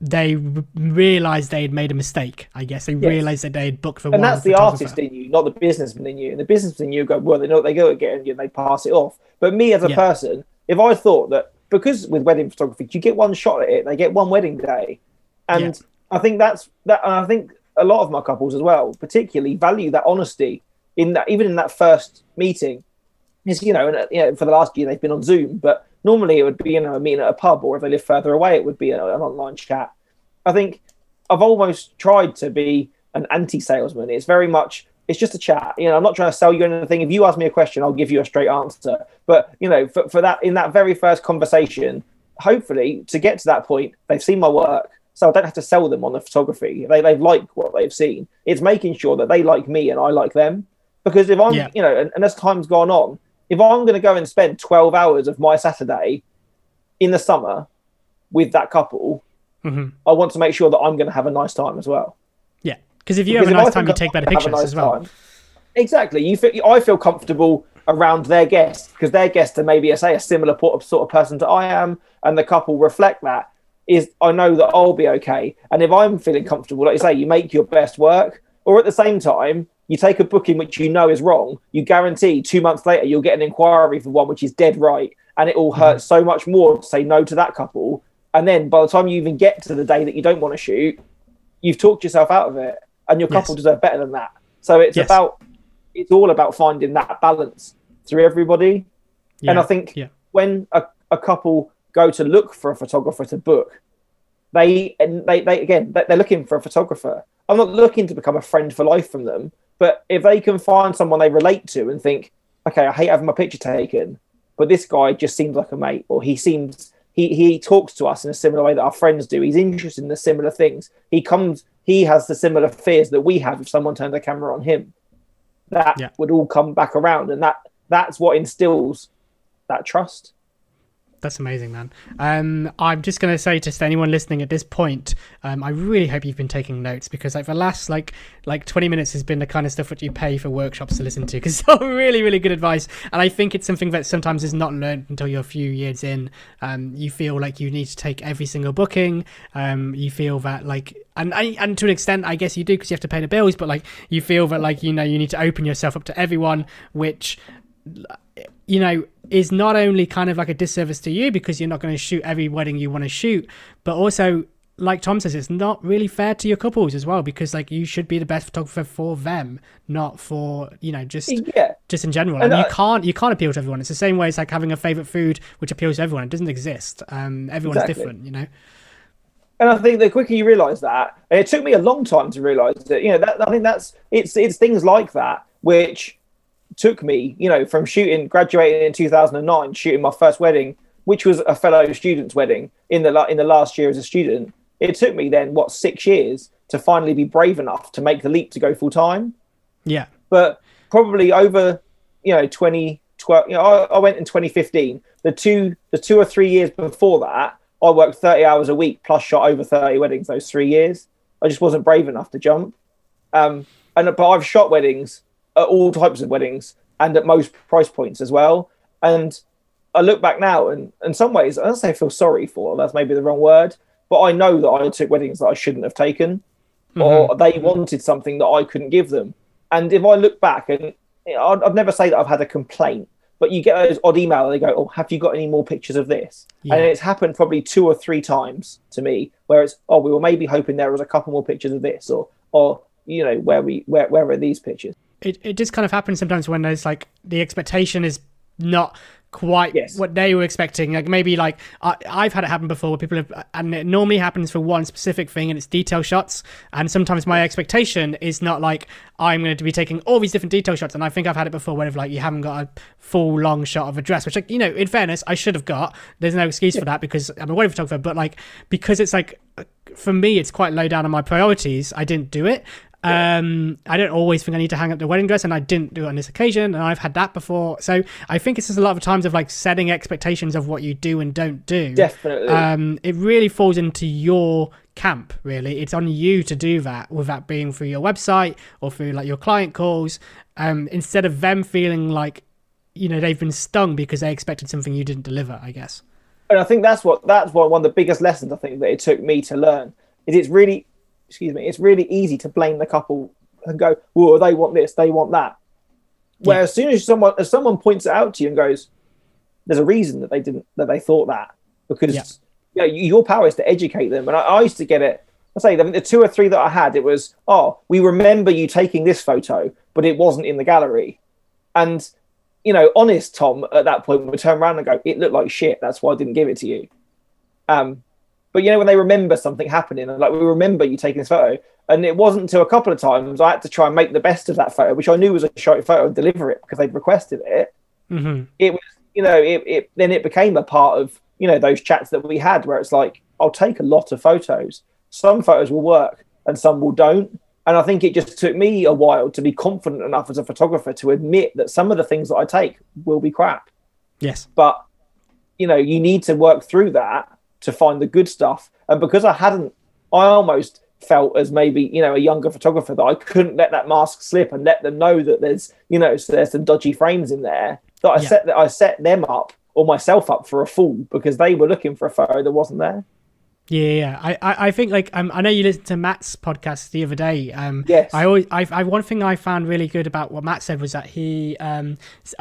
they realized they had made a mistake. I guess they realized that they had booked the and that's the artist in you, not the businessman in you. And the businessman in you go, well, they know what they go again, and they pass it off. But me as a Yeah. person, if I thought that because with wedding photography, you get one shot at it, they get one wedding day, and I think that's that. And I think a lot of my couples as well, particularly value that honesty in that, even in that first meeting. Is you know, and uh, you know, for the last year they've been on Zoom, but normally it would be you know a meeting at a pub, or if they live further away, it would be a, an online chat. I think I've almost tried to be an anti-salesman. It's very much it's just a chat. You know, I'm not trying to sell you anything. If you ask me a question, I'll give you a straight answer. But you know, for, for that in that very first conversation, hopefully to get to that point, they've seen my work. So I don't have to sell them on the photography. They they like what they've seen. It's making sure that they like me and I like them. Because if I'm, Yeah. you know, and, and as time's gone on, if I'm going to go and spend 12 hours of my Saturday in the summer with that couple, hmm I want to make sure that I'm going to have a nice time as well. Yeah, because if you Because have a nice time, you take better I have a pictures nice as well. time- Exactly. You feel, I feel comfortable around their guests because their guests are maybe, say, a similar sort of person to I am, and the couple reflect that. Is I know that I'll be okay, and if I'm feeling comfortable, like you say, you make your best work. Or at the same time, you take a booking which you know is wrong. You guarantee two months later you'll get an inquiry for one which is dead right, and it will hurt mm-hmm. so much more to say no to that couple. And then by the time you even get to the day that you don't want to shoot, you've talked yourself out of it, and your couple Yes. deserve better than that. So it's Yes. about it's all about finding that balance through everybody. Yeah. And I think yeah. when a, a couple go to look for a photographer to book, they and they, they again they- they're looking for a photographer. I'm not looking to become a friend for life from them, but if they can find someone they relate to and think, okay, I hate having my picture taken, but this guy just seems like a mate, or he seems he he talks to us in a similar way that our friends do. He's interested in the similar things. He comes, he has the similar fears that we have if someone turned a camera on him. That Yeah. would all come back around, and that that's what instills that trust. That's amazing, man. Um, I'm just gonna say to anyone listening at this point, um, I really hope you've been taking notes because like the last like like 20 minutes has been the kind of stuff that you pay for workshops to listen to because it's all really really good advice, and I think it's something that sometimes is not learned until you're a few years in. Um, you feel like you need to take every single booking. Um, you feel that like and and to an extent, I guess you do because you have to pay the bills, but like you feel that like you know you need to open yourself up to everyone, which you know, is not only kind of like a disservice to you because you're not going to shoot every wedding you want to shoot, but also, like Tom says, it's not really fair to your couples as well because like you should be the best photographer for them, not for you know just Yeah, just in general. And And, you can't you can't appeal to everyone. It's the same way as like having a favorite food which appeals to everyone. It doesn't exist. Um, everyone's Exactly. different, you know. And I think the quicker you realise that, it took me a long time to realise that, you know, that I think that's it's it's things like that which took me, you know, from shooting, graduating in 2009, shooting my first wedding, which was a fellow student's wedding in the in the last year as a student. It took me then what six years to finally be brave enough to make the leap to go full time. Yeah. But probably over, you know, 2012, you know, I, I went in 2015. The two the two or three years before that, I worked 30 hours a week plus shot over 30 weddings those three years. I just wasn't brave enough to jump. Um, and but I've shot weddings at all types of weddings and at most price points as well. And I look back now, and in some ways, I don't say I feel sorry for. That's maybe the wrong word, but I know that I took weddings that I shouldn't have taken, or mm-hmm. they wanted something that I couldn't give them. And if I look back, and you know, I'd, I'd never say that I've had a complaint, but you get those odd email, and they go, "Oh, have you got any more pictures of this?" Yeah. And it's happened probably two or three times to me, where it's, "Oh, we were maybe hoping there was a couple more pictures of this," or, or you know, where we where where are these pictures? It, it just kind of happens sometimes when there's like the expectation is not quite Yes. what they were expecting. Like maybe like I, i've had it happen before where people have and it normally happens for one specific thing and it's detail shots. And sometimes my expectation is not like i'm going to be taking all these different detail shots. And i think i've had it before where if like you haven't got a full long shot of a dress which like you know in fairness i should have got. There's no excuse for that because i'm a wedding photographer but like because it's like for me it's quite low down on my priorities i didn't do it um, I don't always think I need to hang up the wedding dress, and I didn't do it on this occasion, and I've had that before. So I think it's just a lot of times of like setting expectations of what you do and don't do. Definitely. Um, it really falls into your camp. Really, it's on you to do that, with that being through your website or through like your client calls. Um, instead of them feeling like you know they've been stung because they expected something you didn't deliver. I guess. and I think that's what that's what one of the biggest lessons I think that it took me to learn is it's really excuse me it's really easy to blame the couple and go well they want this they want that where Yeah. as soon as someone as someone points it out to you and goes there's a reason that they didn't that they thought that because Yeah. you know, your power is to educate them and I, I used to get it I say I mean, the two or three that I had it was oh we remember you taking this photo but it wasn't in the gallery and you know, honest Tom at that point would turn around and go, "It looked like shit. That's why I didn't give it to you." Um, But you know when they remember something happening, like we remember you taking this photo, and it wasn't until a couple of times I had to try and make the best of that photo, which I knew was a short photo, and deliver it because they'd requested it. Mm-hmm. It was, you know, it, it then it became a part of you know those chats that we had where it's like I'll take a lot of photos. Some photos will work, and some will don't. And I think it just took me a while to be confident enough as a photographer to admit that some of the things that I take will be crap. Yes. But you know, you need to work through that to find the good stuff. And because I hadn't, I almost felt as maybe you know a younger photographer that I couldn't let that mask slip and let them know that there's you know so there's some dodgy frames in there. That I Yeah. set that I set them up or myself up for a fool because they were looking for a photo that wasn't there. Yeah, yeah. I, I, I think like um, I know you listened to Matt's podcast the other day. Um, Yes. I always, I, I, one thing I found really good about what Matt said was that he um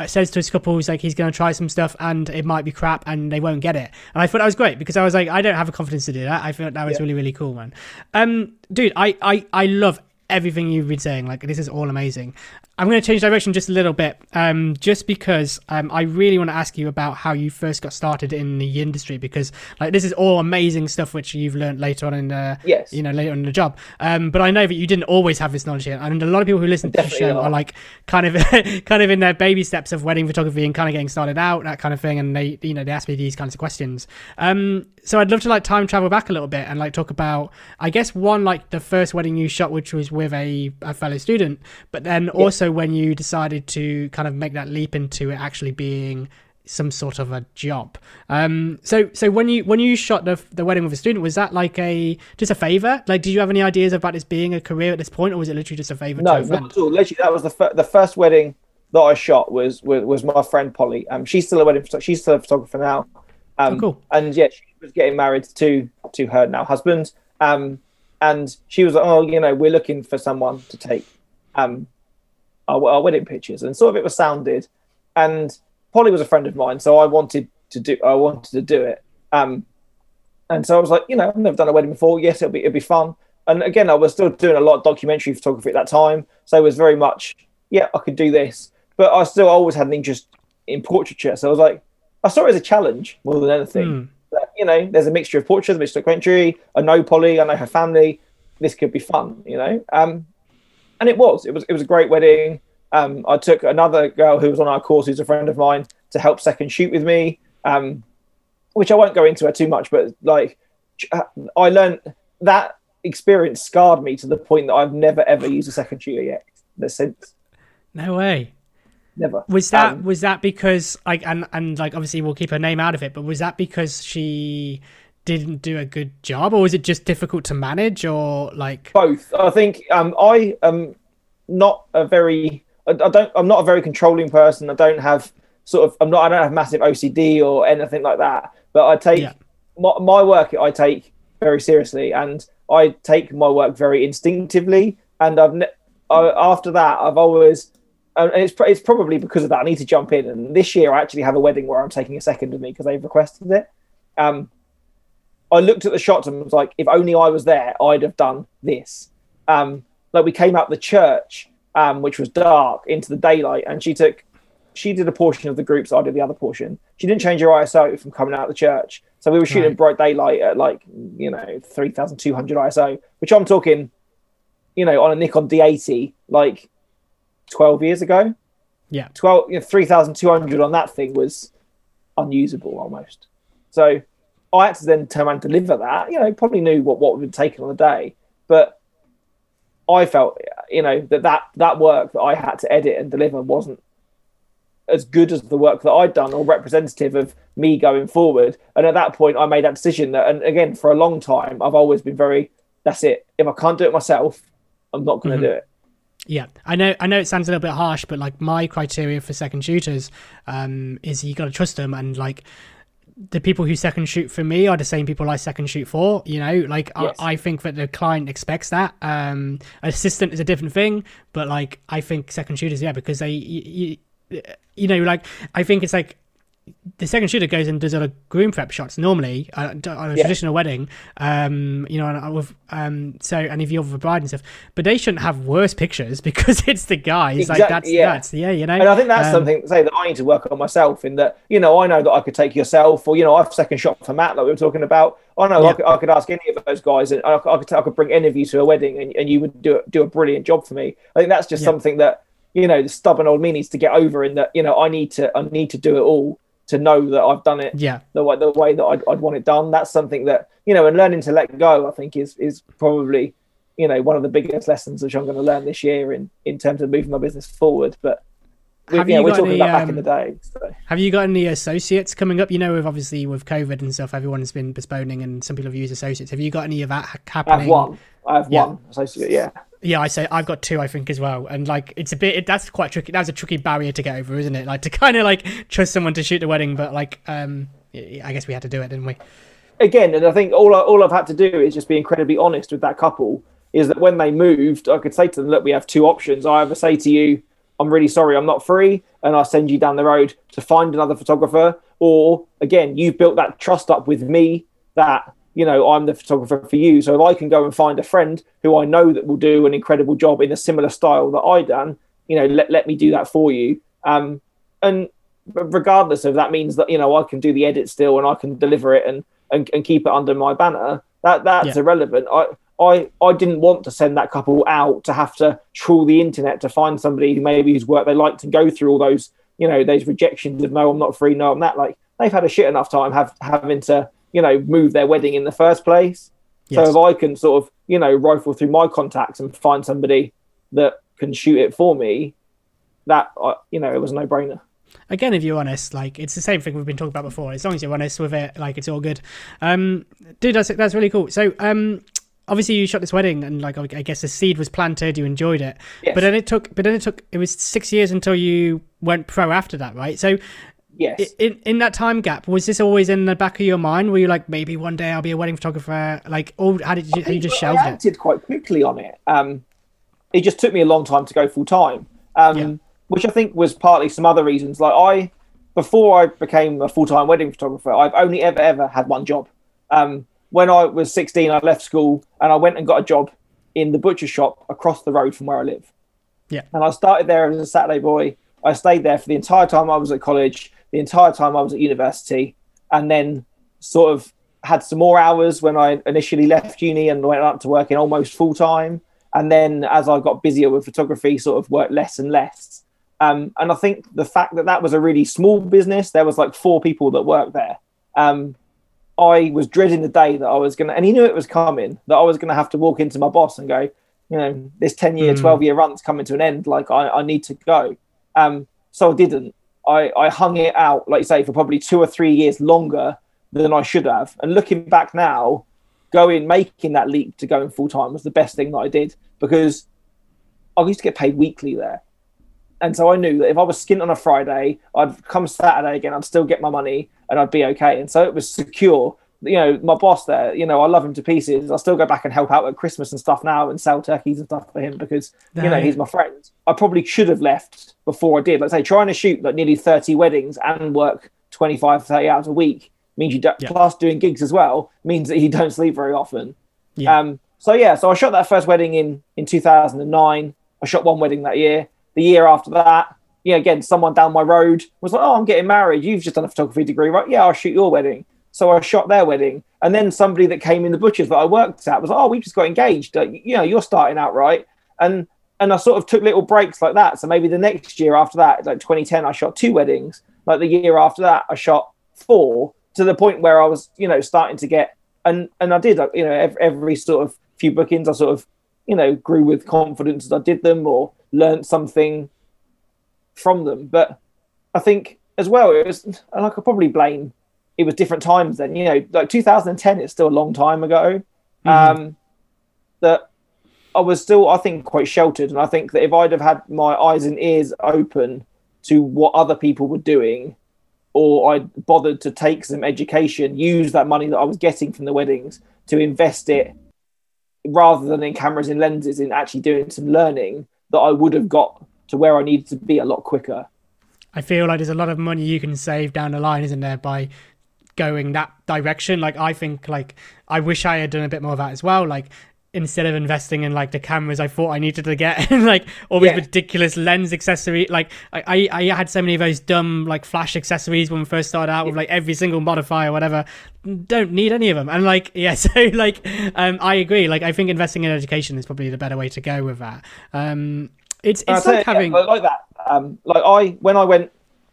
says to his couples like he's going to try some stuff and it might be crap and they won't get it. And I thought that was great because I was like, I don't have the confidence to do that. I thought that was Yeah. really, really cool, man. Um, dude, I, I, I love everything you've been saying. Like this is all amazing. I'm going to change direction just a little bit, um, just because um, I really want to ask you about how you first got started in the industry because like this is all amazing stuff which you've learned later on in the Yes. you know later on in the job. Um, but I know that you didn't always have this knowledge here, and a lot of people who listen to the show not. are like kind of kind of in their baby steps of wedding photography and kind of getting started out that kind of thing, and they you know they ask me these kinds of questions. Um, so I'd love to like time travel back a little bit and like talk about I guess one like the first wedding you shot, which was with a, a fellow student, but then also when you decided to kind of make that leap into it actually being some sort of a job. Um, so so when you when you shot the the wedding with a student, was that like a just a favor? Like, did you have any ideas about this being a career at this point, or was it literally just a favor to No, not at all. Literally, that was the fir- the first wedding that I shot was was, was my friend Polly. Um, she's still a wedding she's still a photographer now. Um, Oh, cool. And yeah, she was getting married to to her now husband. Um, and she was like, oh, you know, we're looking for someone to take um our, our wedding pictures, and sort of it was sounded. And Polly was a friend of mine, so I wanted to do I wanted to do it. Um, and so I was like, you know, I've never done a wedding before. Yes, it'll be it'll be fun. And again, I was still doing a lot of documentary photography at that time, so it was very much, yeah, I could do this. But I still always had an interest in portraiture, so I was like, I saw it as a challenge more than anything. Hmm. You know, there's a mixture of portraits, a mixture of documentary. I know Polly, I know her family. This could be fun, you know. Um, and it was. It was. It was a great wedding. Um, I took another girl who was on our course, who's a friend of mine, to help second shoot with me. Um, which I won't go into it too much, but like uh, I learned that experience scarred me to the point that I've never ever used a second shooter yet. Since No way. Never Was that Um, was that because like and and like obviously we'll keep her name out of it, but was that because she didn't do a good job, or was it just difficult to manage, or like both. I think um, I am not a very. I, I don't. I'm not a very controlling person. I don't have sort of. I'm not. I don't have massive OCD or anything like that. But I take Yeah. my, my work. I take very seriously, and I take my work very instinctively. And I've ne- I, after that, I've always. And it's, it's probably because of that. I need to jump in. And this year, I actually have a wedding where I'm taking a second of me because they've requested it. Um, I looked at the shots and was like, if only I was there, I'd have done this. Um, like we came out the church, um, which was dark, into the daylight, and she took, she did a portion of the group, so I did the other portion. She didn't change her ISO from coming out of the church, so we were shooting Right. bright daylight at like you know three thousand two hundred ISO, which I'm talking, you know, on a Nikon D80 like twelve years ago. Yeah. 12, you know, 3,200 on that thing was unusable almost. So I had to then turn around and deliver that. You know, probably knew what, what would have taken on the day, but I felt, you know, that, that that work that I had to edit and deliver wasn't as good as the work that I'd done or representative of me going forward. And at that point, I made that decision that, and again, for a long time, I've always been very, that's it. If I can't do it myself, I'm not going to mm-hmm. do it. Yeah, I know. I know it sounds a little bit harsh, but like my criteria for second shooters um, is you got to trust them, and like the people who second shoot for me are the same people I second shoot for. You know, like Yes. I, I think that the client expects that. Um, assistant is a different thing, but like I think second shooters, yeah, because they, you, you, you know, like I think it's like the second shooter goes and does all the groom prep shots normally uh, on a Yeah. traditional wedding, um, you know, and with um, so and if you're with a bride and stuff, but they shouldn't have worse pictures because it's the guys. Like that's yeah. that's yeah, you know. And I think that's Um, something say that I need to work on myself. In that, you know, I know that I could take yourself, or you know, I've second shot for Matt, like we were talking about. I know Yeah. I, could, I could ask any of those guys, and I, I could I could bring any of you to a wedding, and, and you would do do a brilliant job for me. I think that's just something that you know the stubborn old me needs to get over. In that, you know, I need to I need to do it all to know that I've done it Yeah, the way the way that I'd, I'd want it done. That's something that you know, and learning to let go, I think is is probably you know one of the biggest lessons which I'm going to learn this year in in terms of moving my business forward. But we, Have yeah, you we're got talking any, about back in um, the day. So. Have you got any associates coming up? You know, with obviously with COVID and stuff, everyone's been postponing, and some people have used associates. Have you got any of that ha- I have one. I have Yeah. one associate. Yeah, Yeah, I say I've got two, I think as well, and like it's a bit it, that's quite tricky. That's a tricky barrier to get over, isn't it? Like to kind of like trust someone to shoot the wedding, but like um, I guess we had to do it, didn't we? again, and I think all I, all I've had to do is just be incredibly honest with that couple. Is that when they moved, I could say to them, "Look, we have two options. I either say to you, I'm really sorry, I'm not free, and I send you down the road to find another photographer, or again, you've built that trust up with me that you know I'm the photographer for you. So if I can go and find a friend who I know that will do an incredible job in a similar style that I done, you know, let let me do that for you. Um, and regardless of that means that you know I can do the edit still and I can deliver it and and, and keep it under my banner. That that's Yeah. irrelevant. I. I, I didn't want to send that couple out to have to trawl the internet to find somebody who maybe whose work they liked and go through all those you know those rejections of no I'm not free no I'm that like they've had a shit enough time have having to you know move their wedding in the first place Yes. so if I can sort of you know rifle through my contacts and find somebody that can shoot it for me that uh, you know it was a no brainer Again, if you're honest, like it's the same thing we've been talking about before. As long as you're honest with it, like it's all good. Um, dude, that's that's really cool. So, um, obviously you shot this wedding, and like I guess the seed was planted. You enjoyed it, Yes. but then it took, but then it took, it was six years until you went pro after that, right? So, yes in in that time gap, was this always in the back of your mind? Were you like, maybe one day I'll be a wedding photographer? Like, or how did you, how you just I shelved it? quite quickly on it. Um, it just took me a long time to go full time, um, Yeah. which I think was partly some other reasons. Like I, before I became a full time wedding photographer, I've only ever ever had one job. Um, when I was 16, I left school and I went and got a job in the butcher shop across the road from where I live. Yeah. And I started there as a Saturday boy. I stayed there for the entire time I was at college, the entire time I was at university, and then sort of had some more hours when I initially left uni and went up to working almost full time. And then as I got busier with photography, sort of worked less and less. Um, and I think the fact that that was a really small business, there was like four people that worked there. Um, I was dreading the day that I was going to, and he knew it was coming, that I was going to have to walk into my boss and go, you know, this 10 year, Mm. 12 year run's coming to an end. Like, I, I need to go. Um, so I didn't. I, I hung it out, like you say, for probably two or three years longer than I should have. And looking back now, going, making that leap to going full time was the best thing that I did because I used to get paid weekly there. And so I knew that if I was skint on a Friday, I'd come Saturday again, I'd still get my money and I'd be okay. And so it was secure. You know, my boss there, you know, I love him to pieces. I still go back and help out at Christmas and stuff now and sell turkeys and stuff for him because, you know, he's my friend. I probably should have left before I did. Like I say, trying to shoot like nearly 30 weddings and work 25, 30 hours a week means you don't, Yeah. plus doing gigs as well, means that you don't sleep very often. Yeah. Um, so yeah, so I shot that first wedding in in 2009. I shot one wedding that year. The year after that, yeah, again, someone down my road was like, "Oh, I'm getting married. You've just done a photography degree, right? Yeah, I'll shoot your wedding." So I shot their wedding, and then somebody that came in the butchers that I worked at was like, "Oh, we just got engaged. Uh, you know, you're starting out right." And and I sort of took little breaks like that. So maybe the next year after that, like 2010, I shot two weddings. Like the year after that, I shot four to the point where I was, you know, starting to get and and I did, uh, you know, every, every sort of few bookings, I sort of, you know, grew with confidence as I did them or learned something from them. But I think as well, it was, and I could probably blame it was different times then. You know, like 2010 is still a long time ago. Um, that I was still, I think, quite sheltered, and I think that if I'd have had my eyes and ears open to what other people were doing, or I bothered to take some education, use that money that I was getting from the weddings to invest it rather than in cameras and lenses in actually doing some learning, that I would have got to where I needed to be a lot quicker. I feel like there's a lot of money you can save down the line, isn't there, by going that direction. Like I think like I wish I had done a bit more of that as well. Like instead of investing in like the cameras I thought I needed to get and like all these Yeah. ridiculous lens accessory like I, I I had so many of those dumb like flash accessories when we first started out with like every single modifier or whatever don't need any of them and like yeah so like um I agree like I think investing in education is probably the better way to go with that um it's it's like having yeah, like that. Um, like I, when I went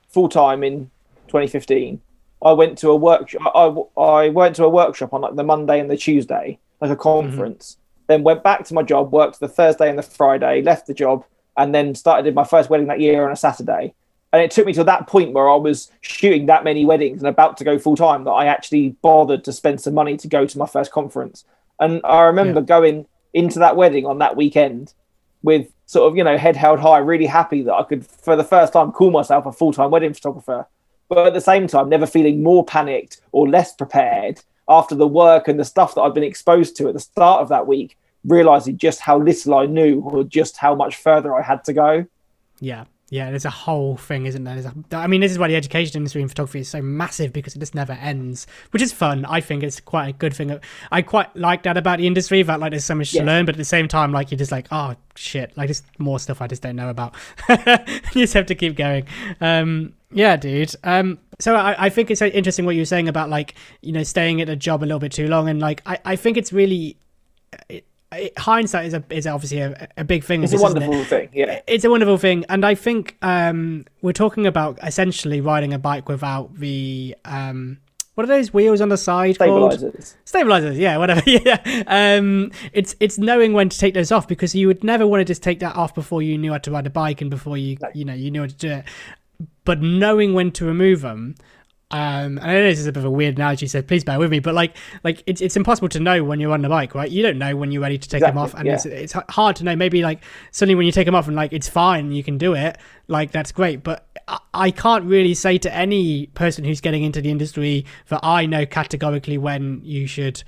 full time in 2015, I went to a workshop. I, I went to a workshop on like the Monday and the Tuesday, like a mm-hmm. conference. Then went back to my job, worked the Thursday and the Friday, left the job, and then started my first wedding that year on a Saturday. And it took me to that point where I was shooting that many weddings and about to go full time that I actually bothered to spend some money to go to my first conference. And I remember going into that wedding on that weekend with sort of you know head held high, really happy that I could for the first time call myself a full time wedding photographer. But at the same time, never feeling more panicked or less prepared after the work and the stuff that I'd been exposed to at the start of that week, realizing just how little I knew or just how much further I had to go. Yeah, yeah. There's a whole thing, isn't there? There's a, I mean, this is why the education industry in photography is so massive because it just never ends, which is fun. I think it's quite a good thing. I quite like that about the industry. That like there's so much Yes. to learn, but at the same time, like you're just like, oh shit, like there's more stuff I just don't know about. you just have to keep going. Um, yeah, dude. Um, so I, I think it's interesting what you were saying about like you know staying at a job a little bit too long, and like I, I think it's really. It, it, hindsight is a is obviously a, a big thing. It's of a this, isn't it? wonderful thing. Yeah. it's a wonderful thing and i think um we're talking about essentially riding a bike without the um what are those wheels on the side called Stabilizers. stabilizers yeah whatever yeah um it's it's knowing when to take those off because you would never want to just take that off before you knew how to ride a bike and before you you know you knew how to do it but knowing when to remove them um and I know this is a bit of a weird analogy so please bear with me but like like it's, it's impossible to know when you're on the bike right? You don't know when you're ready to take them off and Exactly, it's, it's hard to know. Maybe like suddenly when you take them off and like it's fine you can do it like that's great but I, I can't really say to any person who's getting into the industry that I know categorically when you should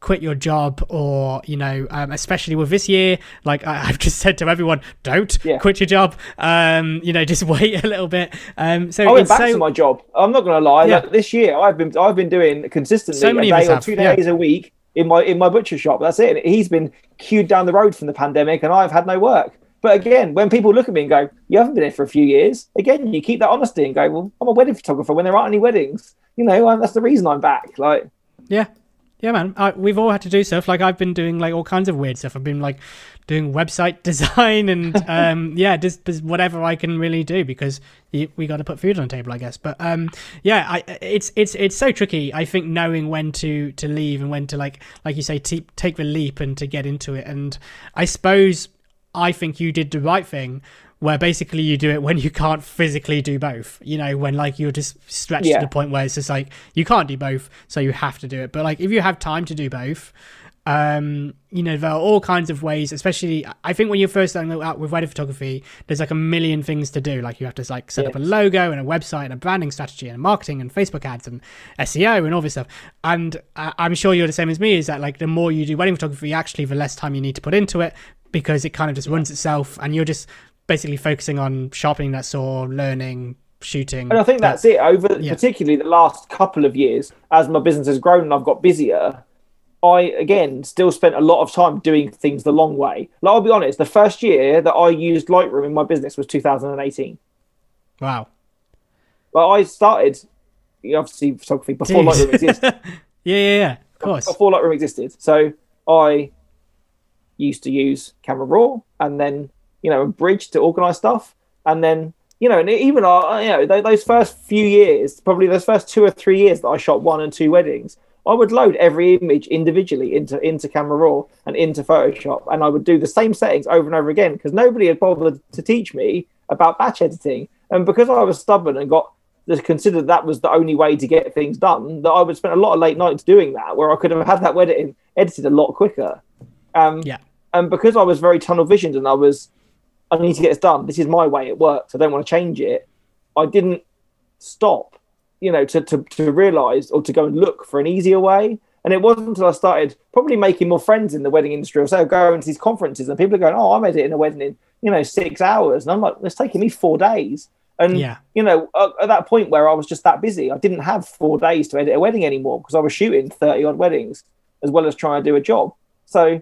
quit your job or you know um, especially with this year like I, i've just said to everyone don't Yeah. quit your job um you know just wait a little bit um so I went back so to my job. I'm not going to lie. Yeah. Like, this year, I've been I've been doing consistently So many a day or have, two yeah. days a week in my in my butcher shop. That's it. And he's been queued down the road from the pandemic, and I've had no work. But again, when people look at me and go, "You haven't been here for a few years," again, you keep that honesty and go, "Well, I'm a wedding photographer when there aren't any weddings." You know, that's the reason I'm back. Like, Yeah, yeah, man. I, we've all had to do stuff. Like I've been doing like all kinds of weird stuff. I've been like doing website design and um, yeah, just, just whatever I can really do because you, we got to put food on the table, I guess. But um, yeah, I, it's it's it's so tricky. I think knowing when to to leave and when to like like you say take the leap and to get into it. And I suppose I think you did the right thing. Where basically you do it when you can't physically do both, you know, when like you're just stretched Yeah. to the point where it's just like you can't do both, so you have to do it. But like if you have time to do both, um, you know, there are all kinds of ways. Especially, I think when you're first starting out with wedding photography, there's like a million things to do. Like you have to like set up a logo and a website and a branding strategy and marketing and Facebook ads and SEO and all this stuff. And I- I'm sure you're the same as me. Is that like the more you do wedding photography, actually, the less time you need to put into it because it kind of just runs itself, and you're just basically focusing on sharpening that saw, learning, shooting. And I think that's it. Over Yeah. particularly the last couple of years, as my business has grown and I've got busier, I again still spent a lot of time doing things the long way. Like I'll be honest, the first year that I used Lightroom in my business was 2018. Wow. But I started you know, obviously photography before. Lightroom existed. Yeah, yeah, yeah. Of course. before Lightroom existed. So I used to use Camera Raw and then you know a Bridge to organize stuff, and then you know, and even uh, you know tho- those first few years, probably those first two or three years that I shot one and two weddings. I would load every image individually into into Camera Raw and into Photoshop, and I would do the same settings over and over again because nobody had bothered to teach me about batch editing, and because I was stubborn and got considered that was the only way to get things done, that I would spend a lot of late nights doing that, where I could have had that editing edited a lot quicker. Um, Yeah. and because I was very tunnel visioned and I was, I need to get this done. This is my way. It works. I don't want to change it. I didn't stop, you know, to to to realize or to go and look for an easier way. And it wasn't until I started probably making more friends in the wedding industry or so, going to these conferences and people are going, "Oh, I'm editing a wedding in you know six hours," and I'm like, "It's taking me four days." And Yeah. you know, at, at that point where I was just that busy, I didn't have four days to edit a wedding anymore because I was shooting thirty odd weddings as well as trying to do a job. So,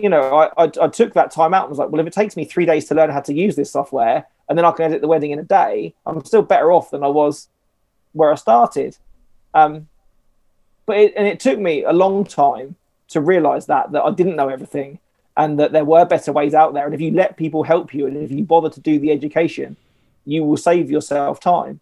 you know, I, I I took that time out and was like, well, if it takes me three days to learn how to use this software and then I can edit the wedding in a day, I'm still better off than I was where I started. Um, but it, and it took me a long time to realize that that I didn't know everything and that there were better ways out there. And if you let people help you and if you bother to do the education, you will save yourself time.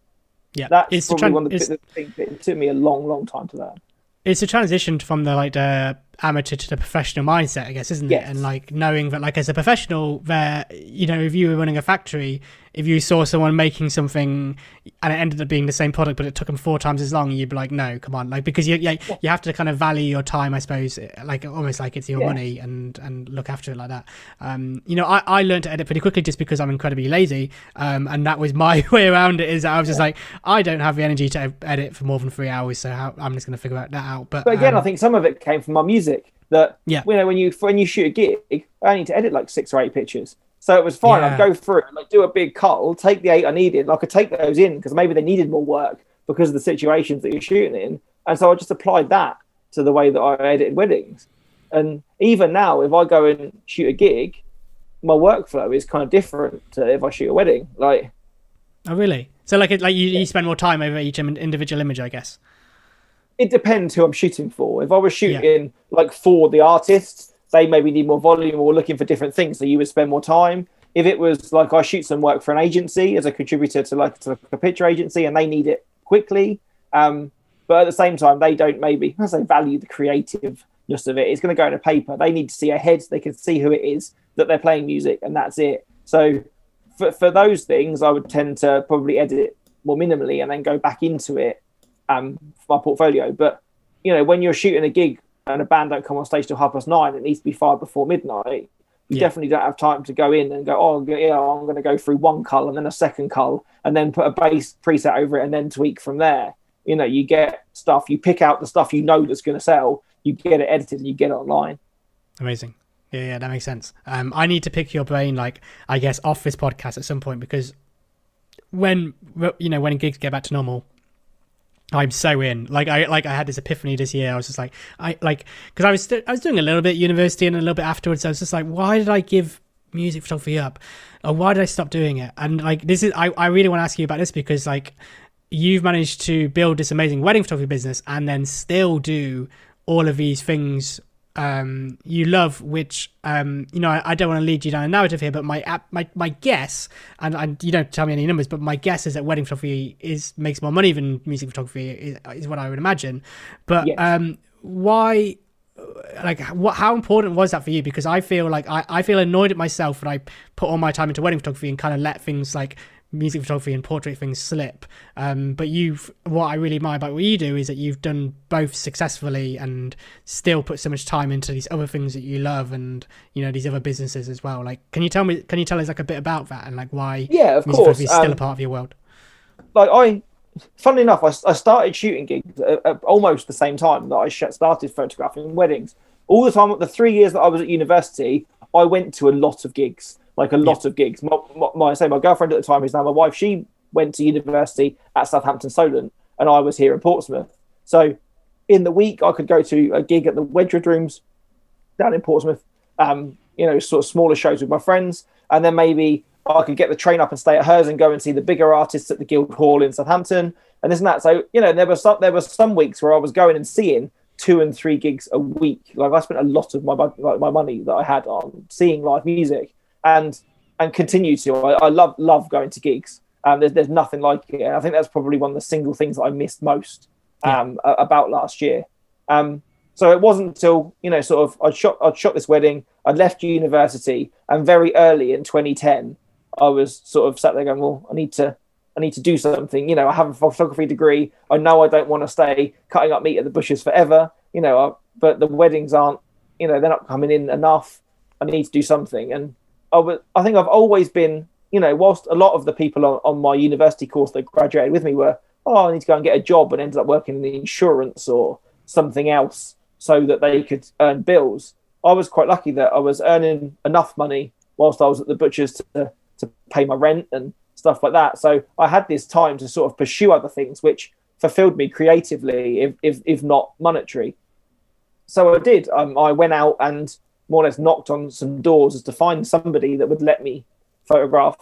Yeah, That's it's probably one of the the things that it took me a long, long time to learn. it's a transition from the like the amateur to the professional mindset, I guess, isn't Yes. it? And like knowing that, like as a professional, there, you know, if you were running a factory, if you saw someone making something and it ended up being the same product, but it took them four times as long, you'd be like, no, come on, like because you yeah, you have to kind of value your time, I suppose, like almost like it's your Yeah. money and and look after it like that. Um, you know, I I learned to edit pretty quickly just because I'm incredibly lazy, um, and that was my way around it. Is I was just like, I don't have the energy to edit for more than three hours, so how, I'm just going to figure that out. But, But again, um, I think some of it came from my music. That Yeah. you know, when you when you shoot a gig, I need to edit like six or eight pictures. So it was fine. Yeah. I'd go through it, like do a big cut, take the eight I needed. and I could take those in because maybe they needed more work because of the situations that you're shooting in. And so I just applied that to the way that I edited weddings. And even now, if I go and shoot a gig, my workflow is kind of different to if I shoot a wedding. Like Oh, really? So, like, it, like you, you spend more time over each individual image, I guess. it depends who I'm shooting for. If I was shooting like for the artists, they maybe need more volume or looking for different things, so you would spend more time. If it was like I shoot some work for an agency as a contributor to like to a picture agency and they need it quickly, um, but at the same time they don't maybe I say value the creativeness of it. It's going to go in a paper. They need to see ahead. They can see who it is that they're playing music, and that's it. So for for those things, I would tend to probably edit more minimally and then go back into it um, for my portfolio. But you know, when you're shooting a gig and a band don't come on stage till half past nine, it needs to be fired before midnight. You Yeah. definitely don't have time to go in and go, oh yeah, I'm going to go through one cull and then a second cull and then put a base preset over it and then tweak from there. You know, you get stuff, you pick out the stuff you know that's going to sell, you get it edited and you get it online. Amazing. Yeah, yeah, that makes sense. Um, I need to pick your brain, like, I guess, off this podcast at some point because when, you know, when gigs get back to normal, I'm so in. Like I like I had this epiphany this year. I was just like I like because I was st- I was doing a little bit university and a little bit afterwards. I was just like, why did I give music photography up? Or why did I stop doing it? And like this is I I really want to ask you about this because like you've managed to build this amazing wedding photography business and then still do all of these things um you love which um you know I, I don't want to lead you down a narrative here but my app my my guess and, and you don't tell me any numbers but my guess is that wedding photography is makes more money than music photography is, is what i would imagine but Yes. um why like what how important was that for you because i feel like i, I feel annoyed at myself when i put all my time into wedding photography and kind of let things like music photography and portrait things slip um but you've what i really admire about what you do is that you've done both successfully and still put so much time into these other things that you love and you know these other businesses as well like can you tell me can you tell us like a bit about that and like why Yeah, of music course. is still Um, a part of your world like I, funnily enough, I, I started shooting gigs at, at almost the same time that I started photographing weddings. All the time, the three years that I was at university, I went to a lot of gigs, like a lot of gigs. My, my, my, say my girlfriend at the time, who's now my wife, she went to university at Southampton Solent, and I was here in Portsmouth. So, in the week, I could go to a gig at the Wedgewood Rooms down in Portsmouth. Um, you know, sort of smaller shows with my friends, and then maybe I could get the train up and stay at hers and go and see the bigger artists at the Guildhall in Southampton, and this and that. So you know, there were some there were some weeks where I was going and seeing two and three gigs a week. Like I spent a lot of my like my money that I had on seeing live music, and and continue to. I, I love love going to gigs. Um, there's there's nothing like it. And I think that's probably one of the single things that I missed most um, a- about last year. Um, so it wasn't until you know, sort of, I'd shot I'd shot this wedding. I'd left university, and very early in 2010, I was sort of sat there going, "Well, I need to, I need to do something." You know, I have a photography degree. I know I don't want to stay cutting up meat at the bushes forever. You know, I, but the weddings aren't, you know, they're not coming in enough. I need to do something, and I was, I think I've always been, you know, whilst a lot of the people on, on my university course that graduated with me were, oh, I need to go and get a job, and ended up working in the insurance or something else so that they could earn bills. I was quite lucky that I was earning enough money whilst I was at the butcher's to, to pay my rent and stuff like that. So I had this time to sort of pursue other things, which fulfilled me creatively, if if, if not monetary. So I did. Um, I went out and more or less knocked on some doors as to find somebody that would let me photograph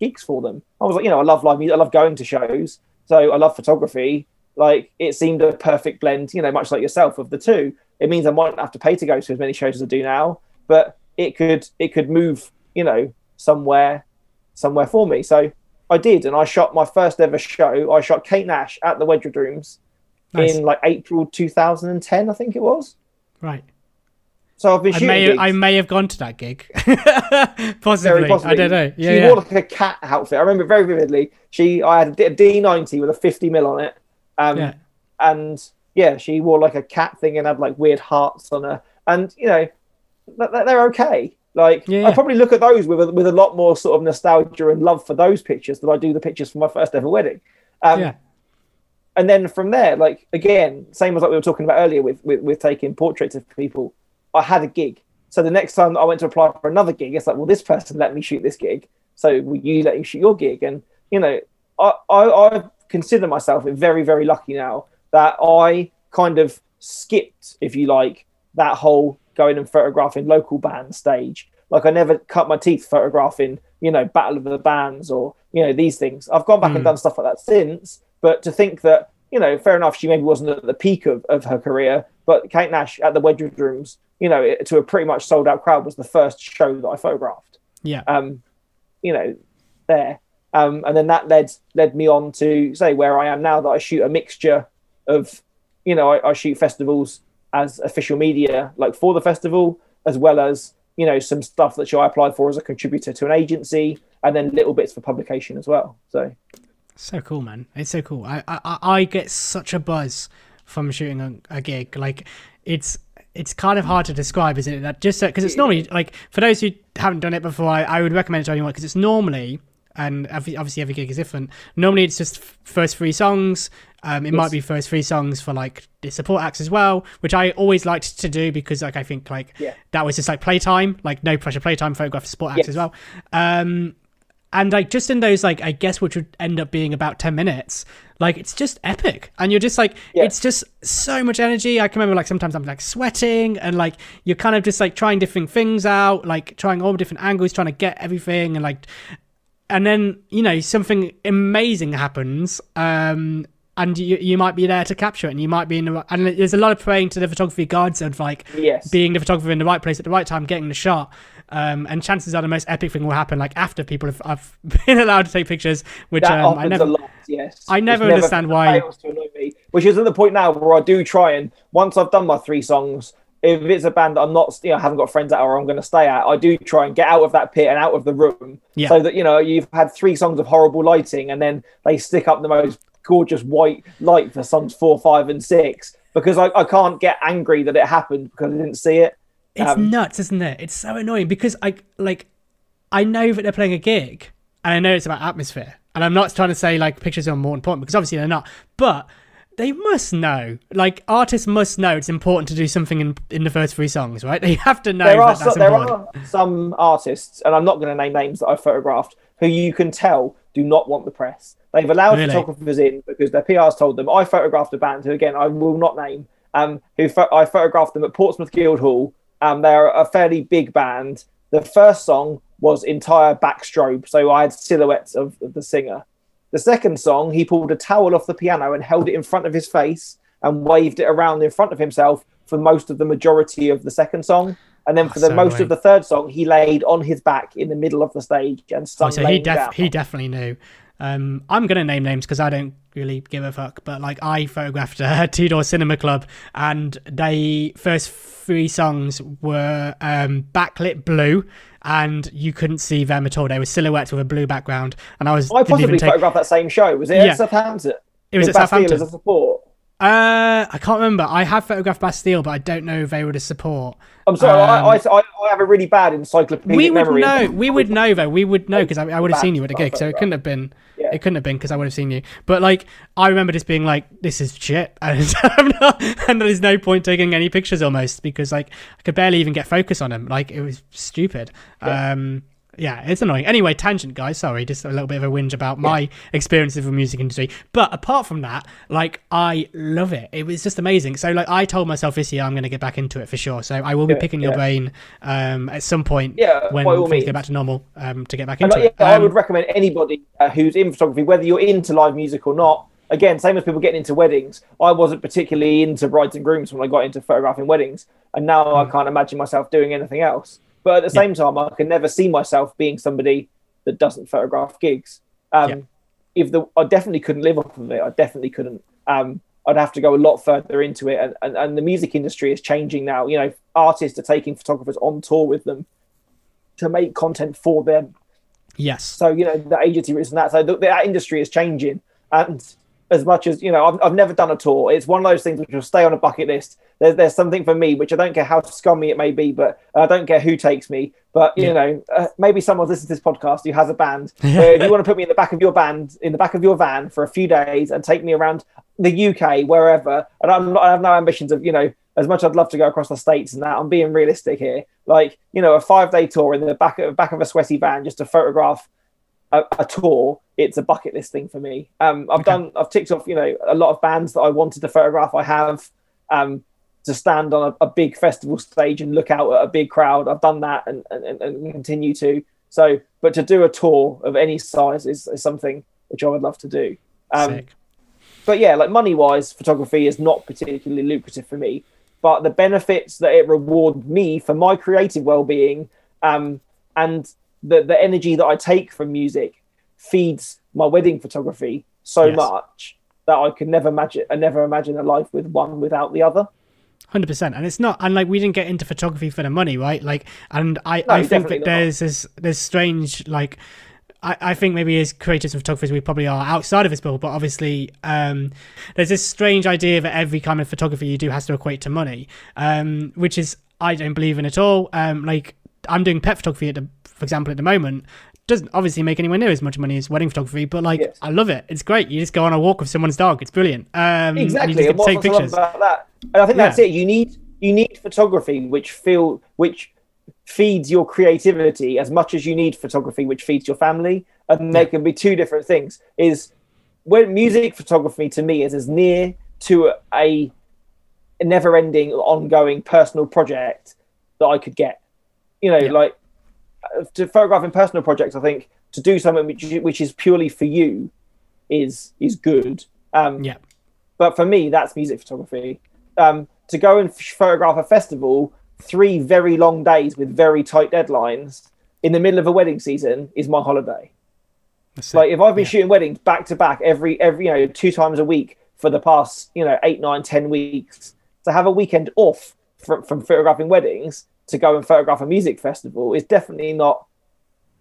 gigs for them. I was like, you know, I love live music. I love going to shows. So I love photography. Like it seemed a perfect blend, you know, much like yourself of the two. It means I might not have to pay to go to as many shows as I do now, but it could it could move, you know, somewhere somewhere for me. So I did, and I shot my first ever show. I shot Kate Nash at the Wedgewood Rooms nice. in like April 2010, I think it was. Right. So I've been shooting. I may. I may have gone to that gig. possibly. possibly. I don't know. Yeah, she yeah. wore like a cat outfit. I remember very vividly. She, I had a D90 with a 50 mil on it. Um, yeah. And yeah, she wore like a cat thing and had like weird hearts on her. And you know, they're okay. Like yeah. I probably look at those with a, with a lot more sort of nostalgia and love for those pictures than I do the pictures from my first ever wedding. Um, yeah. And then from there, like again, same as like we were talking about earlier with, with with taking portraits of people. I had a gig, so the next time I went to apply for another gig, it's like, well, this person let me shoot this gig, so will you let you shoot your gig? And you know, I I, I consider myself very very lucky now that I kind of skipped, if you like, that whole going and photographing local band stage. Like I never cut my teeth photographing, you know, Battle of the Bands or you know these things. I've gone back mm. and hmm. done stuff like that since. But to think that you know, fair enough, she maybe wasn't at the peak of, of her career, but Kate Nash at the Wedgewood Rooms, you know, it, to a pretty much sold out crowd was the first show that I photographed. Yeah. Um, you know, there. Um, and then that led led me on to say where I am now that I shoot a mixture of, you know, I, I shoot festivals as official media, like for the festival, as well as you know some stuff that I applied for as a contributor to an agency, and then little bits for publication as well. So, so cool, man! It's so cool. I I, I get such a buzz from shooting a, a gig. Like it's it's kind of hard to describe, isn't it? That just because it's normally like for those who haven't done it before, I, I would recommend it to anyone because it's normally and obviously every gig is different. Normally it's just first three songs. Um, it yes. might be first three songs for like the support acts as well, which I always liked to do because like I think like yeah. that was just like playtime, like no pressure playtime, photograph support acts yes. as well. Um, and like just in those like I guess which would end up being about ten minutes, like it's just epic, and you're just like yeah. it's just so much energy. I can remember like sometimes I'm like sweating, and like you're kind of just like trying different things out, like trying all different angles, trying to get everything, and like and then you know something amazing happens um, and you you might be there to capture it and you might be in the and there's a lot of praying to the photography gods of like yes. being the photographer in the right place at the right time getting the shot um, and chances are the most epic thing will happen like after people have, have been allowed to take pictures which um, I never lot, yes I never it's understand never why which is at the point now where I do try and once I've done my three songs if it's a band that I'm not, you know, haven't got friends at or I'm going to stay at, I do try and get out of that pit and out of the room, yeah. so that you know you've had three songs of horrible lighting, and then they stick up the most gorgeous white light for songs four, five, and six because I, I can't get angry that it happened because I didn't see it. It's um, nuts, isn't it? It's so annoying because I like I know that they're playing a gig and I know it's about atmosphere, and I'm not trying to say like pictures are more important because obviously they're not, but they must know. Like artists must know it's important to do something in in the first three songs, right? They have to know there that that's There important. are some artists, and I'm not going to name names that I've photographed, who you can tell do not want the press. They've allowed really? photographers in because their PRs told them. I photographed a band who, again, I will not name, um, who fo- I photographed them at Portsmouth Guildhall. Um, they're a fairly big band. The first song was entire backstrobe, so I had silhouettes of, of the singer. The second song, he pulled a towel off the piano and held it in front of his face and waved it around in front of himself for most of the majority of the second song. And then for the so most of the third song, he laid on his back in the middle of the stage and sung. Oh, so he, def- he definitely knew. Um, I'm gonna name names because I don't really give a fuck. But like, I photographed a Two Door Cinema Club, and they first three songs were um, backlit blue, and you couldn't see them at all. They were silhouettes with a blue background, and I was. I possibly take... photographed that same show. Was it yeah. at Southampton? It was at Bastille Southampton. As a support. Uh, I can't remember. I have photographed Bastille, but I don't know if they were the support. I'm sorry, um, I, I, I, have a really bad encyclopedic we would memory. Know, we would know though. We would know because I, I would have seen you at a gig, so it couldn't have been. Yeah. It couldn't have been because I would have seen you. But like, I remember just being like, "This is shit," and, not, and there's no point taking any pictures almost because like I could barely even get focus on them. Like it was stupid. Yeah. Um, yeah, it's annoying. Anyway, tangent, guys. Sorry, just a little bit of a whinge about my experience of the music industry. But apart from that, like, I love it. It was just amazing. So, like, I told myself this year I'm going to get back into it for sure. So, I will be Yeah, picking your brain um, at some point Yeah, when things means. get back to normal um, to get back And into like, it. yeah, I Um, would recommend anybody uh, who's in photography, whether you're into live music or not. Again, same as people getting into weddings. I wasn't particularly into brides and grooms when I got into photographing weddings, and now Hmm. I can't imagine myself doing anything else. But at the same time, I can never see myself being somebody that doesn't photograph gigs. Um, Yeah. If the, I definitely couldn't live off of it. I definitely couldn't. Um, I'd have to go a lot further into it, and, and, and the music industry is changing now. You know, artists are taking photographers on tour with them to make content for them. yes. So you know the agency is and that. So the, that industry is changing, and as much as you know, I've, I've never done a tour. It's one of those things which will stay on a bucket list. There's there's something for me which I don't care how scummy it may be, but I don't care who takes me. But you Yeah. know, uh, maybe someone's listening to this podcast who has a band. If you want to put me in the back of your band, in the back of your van for a few days and take me around the UK, wherever, and I'm not, I have no ambitions of you know. As much as I'd love to go across the states and that, I'm being realistic here. Like you know, a five day tour in the back of back of a sweaty van just to photograph a, a tour, it's a bucket list thing for me. Um, I've Okay. done, I've ticked off, you know, a lot of bands that I wanted to photograph. I have um, to stand on a, a big festival stage and look out at a big crowd. I've done that and, and, and continue to. So, but to do a tour of any size is, is something which I would love to do. Um, but yeah, like money wise, photography is not particularly lucrative for me. But the benefits that it reward me for my creative well being um, and the, the energy that I take from music feeds my wedding photography so Yes. much that I could never imagine I never imagine a life with one without the other. Hundred percent, and it's not, and like we didn't get into photography for the money, right? Like, and I, No, I think that not. there's this, there's strange, like, I, I think maybe as creators and photographers we probably are outside of this bubble, but obviously, um, there's this strange idea that every kind of photography you do has to equate to money, um, which is I don't believe in at all. Um, like I'm doing pet photography at the, for example, at the moment. Doesn't obviously make anywhere near as much money as wedding photography, but like Yes. I love it. It's great. You just go on a walk with someone's dog. It's brilliant. Um, and you exactly and what's take pictures. about that and i think that's it you need you need photography which feel which feeds your creativity as much as you need photography which feeds your family and there Yeah. can be two different things is when music photography to me is as near to a, a never-ending ongoing personal project that i could get you know Yeah. like uh, to photograph in personal projects i think to do something which, which is purely for you is is good um Yeah. but for me that's music photography um, to go and f- photograph a festival three very long days with very tight deadlines in the middle of a wedding season is my holiday That's like if i've been Yeah. shooting weddings back to back every every you know two times a week for the past you know eight nine ten weeks to have a weekend off from, from photographing weddings to go and photograph a music festival is definitely not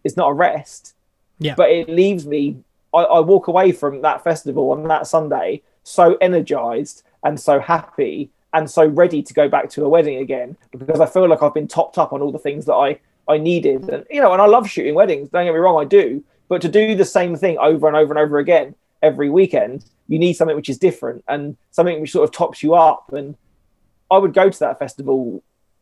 it's not a rest. Yeah. but it leaves me I, I walk away from that festival on that sunday so energized and so happy and so ready to go back to a wedding again because i feel like i've been topped up on all the things that i i needed. And you know and i love shooting weddings don't get me wrong i do. But to do the same thing over and over and over again every weekend you need something which is different and something which sort of tops you up. And i would go to that festival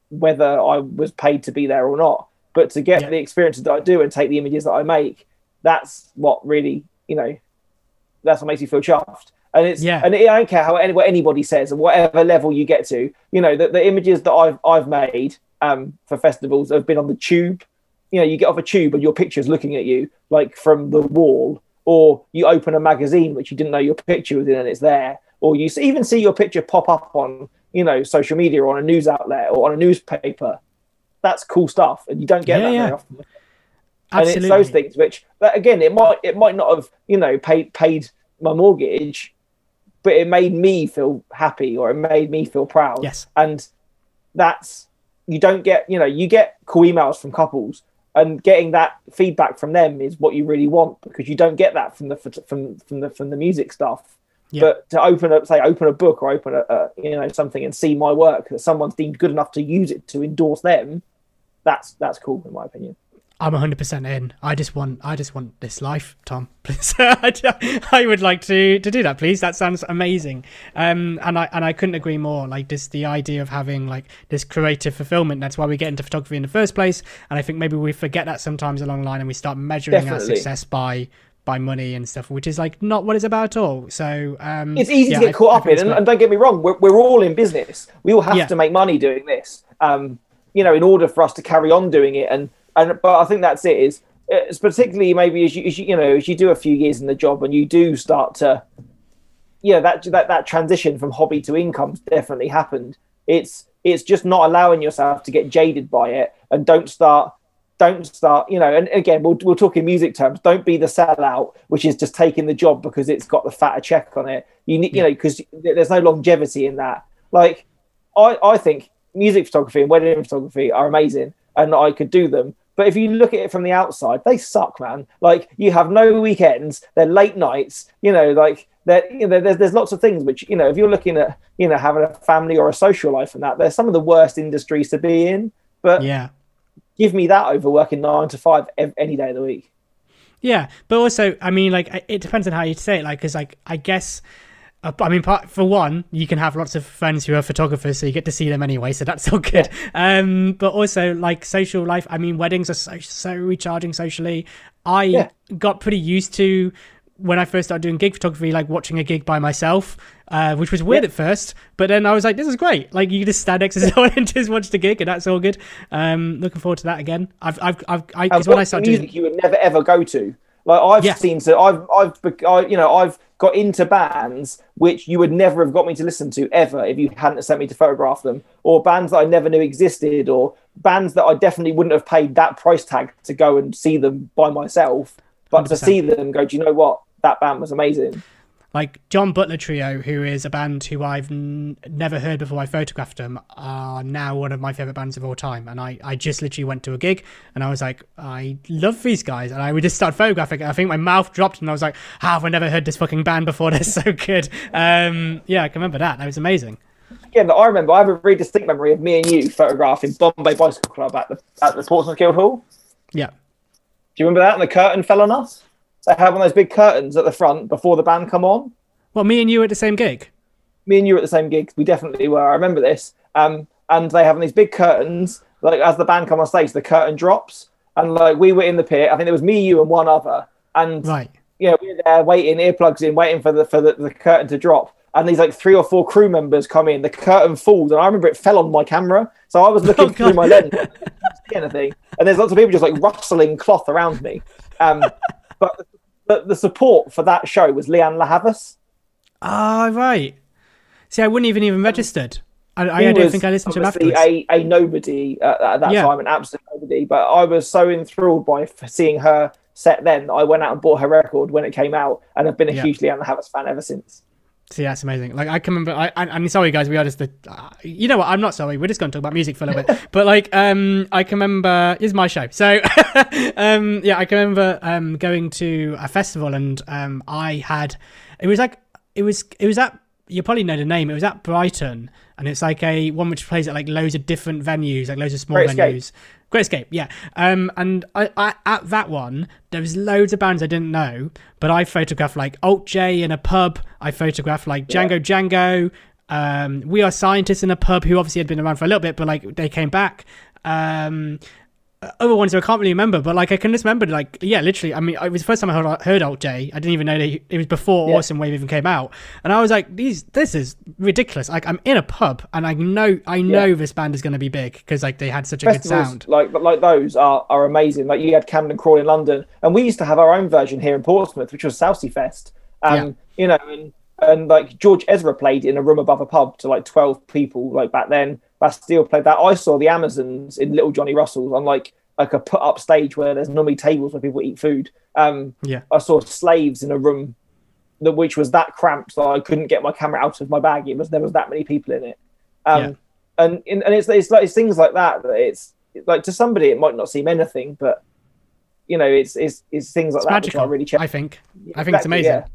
whether i was paid to be there or not but to get Yeah. the experiences that i do and take the images that i make that's what really you know that's what makes you feel chuffed and it's Yeah. and I don't care how any, what anybody says and whatever level you get to. You know, the, the images that I've I've made um, for festivals have been on the tube. You know, you get off a tube and your picture's looking at you like from the wall, or you open a magazine which you didn't know your picture was in and it's there, or you s- even see your picture pop up on you know social media or on a news outlet or on a newspaper. That's cool stuff, and you don't get Yeah, that yeah. very often Absolutely. and it's those things which that, again it might it might not have you know paid paid my mortgage but it made me feel happy or it made me feel proud Yes. and that's you don't get you know you get cool emails from couples and getting that feedback from them is what you really want because you don't get that from the from from the from the music stuff Yeah. but to open up say open a book or open a, a you know something and see my work that someone's deemed good enough to use it to endorse them that's that's cool in my opinion I'm 100% in. I just want I just want this life, Tom. Please. I would like to to do that, please. That sounds amazing. Um and I and I couldn't agree more. Like just the idea of having like this creative fulfillment. That's why we get into photography in the first place. And I think maybe we forget that sometimes along the line and we start measuring Definitely. our success by by money and stuff, which is like not what it's about at all. So um it's easy yeah, to get I- caught I up think in and, and don't get me wrong we're, we're all in business we all have Yeah. to make money doing this um you know in order for us to carry on doing it and and but i think that's it is it's particularly maybe as you, as you you know as you do a few years in the job and you do start to yeah that that that transition from hobby to income definitely happened it's it's just not allowing yourself to get jaded by it and don't start don't start you know and again we'll, we'll talk in music terms don't be the sellout which is just taking the job because it's got the fatter check on it. You need you know because there's no longevity in that. Like i i think music photography and wedding photography are amazing and i could do them but if you look at it from the outside they suck man. Like you have no weekends they're late nights you know like there, you know, there's, there's lots of things which you know if you're looking at you know having a family or a social life and that they're some of the worst industries to be in but Yeah. Give me that over working nine to five any day of the week. Yeah, but also, I mean, like, it depends on how you say it. Like, because, like, I guess, uh, I mean, part, for one, you can have lots of friends who are photographers, so you get to see them anyway, so that's all good. Um, but also, like, social life. I mean, weddings are so so recharging socially. I Yeah. got pretty used to when I first started doing gig photography, like watching a gig by myself, uh, which was weird Yeah. at first. But then I was like, this is great. Like you just stand next to someone and just watch the gig, and that's all good. Um, looking forward to that again. I've, I've, I've, I, because when I started music doing, you would never ever go to. Like I've Yeah. seen, so I've, I've, I, you know, I've got into bands which you would never have got me to listen to ever if you hadn't sent me to photograph them, or bands that I never knew existed, or bands that I definitely wouldn't have paid that price tag to go and see them by myself. But to 100%. see them go, do you know what? That band was amazing. Like John Butler Trio, who is a band who I've n- never heard before I photographed them, are now one of my favorite bands of all time. And I, I just literally went to a gig and I was like, I love these guys. And I would just start photographing. I think my mouth dropped and I was like, how have I never heard this fucking band before? They're so good. Um, yeah, I can remember that. That was amazing. Again, I remember. I have a very distinct memory of me and you photographing Bombay Bicycle Club at the at the Portsmouth Guildhall. Yeah. Do you remember that? And the curtain fell on us. They had one of those big curtains at the front before the band come on. Well, me and you were at the same gig. Me and you were at the same gig. We definitely were. I remember this. Um, and they have these big curtains. Like as the band come on stage, the curtain drops, and like we were in the pit. I think it was me, you, and one other. And Right. yeah, we were there waiting, earplugs in, waiting for the for the, the curtain to drop. And these like three or four crew members come in. The curtain falls, and I remember it fell on my camera. So I was looking Oh, through my lens, see anything. And there's lots of people just like rustling cloth around me. Um, but the, the support for that show was Lianne La Havas. Ah, right. See, I wouldn't even even registered. I, I, don't think I listened to him afterwards. A, a nobody at, at that Yeah. time, an absolute nobody. But I was so enthralled by seeing her set then. I went out and bought her record when it came out, and I've been a Yeah. huge Lianne La Havas fan ever since. See, that's amazing. Like I can remember. I, I, I'm sorry, guys. We are just the. Uh, you know what? I'm not sorry. We're just going to talk about music for a little bit. But like, um, I can remember. Is my show. So, um, yeah, I can remember um going to a festival and um I had. It was like it was it was at. You probably know the name. It was at Brighton, and it's like a one which plays at like loads of different venues, like loads of small Great Escape. Great Escape, yeah. Um, and I, I at that one, there was loads of bands I didn't know, but I photographed like Alt J in a pub. I photographed like Django Django. Um, we are scientists in a pub who obviously had been around for a little bit, but like they came back. Um, other ones I can't really remember, but like I can just remember, like yeah, literally. I mean, it was the first time I heard, heard Alt J. I didn't even know that he, it was before Yeah. Awesome Wave even came out, and I was like, these, this is ridiculous. Like I'm in a pub, and I know, I know this band is going to be big because like they had such a good sound. like like those are, are amazing. Like you had Camden Crawl in London, and we used to have our own version here in Portsmouth, which was Southsea Fest. Um, Yeah. you know, and, and like George Ezra played in a room above a pub to like twelve people. Like back then, Bastille played that. I saw the Amazons in Little Johnny Russell's on like like a put up stage where there's normally tables where people eat food. Um, Yeah. I saw slaves in a room that which was that cramped that I couldn't get my camera out of my bag. It was there was that many people in it. Um, Yeah. and and it's it's like it's things like that that it's like to somebody it might not seem anything, but you know it's it's it's things like It's that magical. which I really check. I think. I think it's amazing. yeah.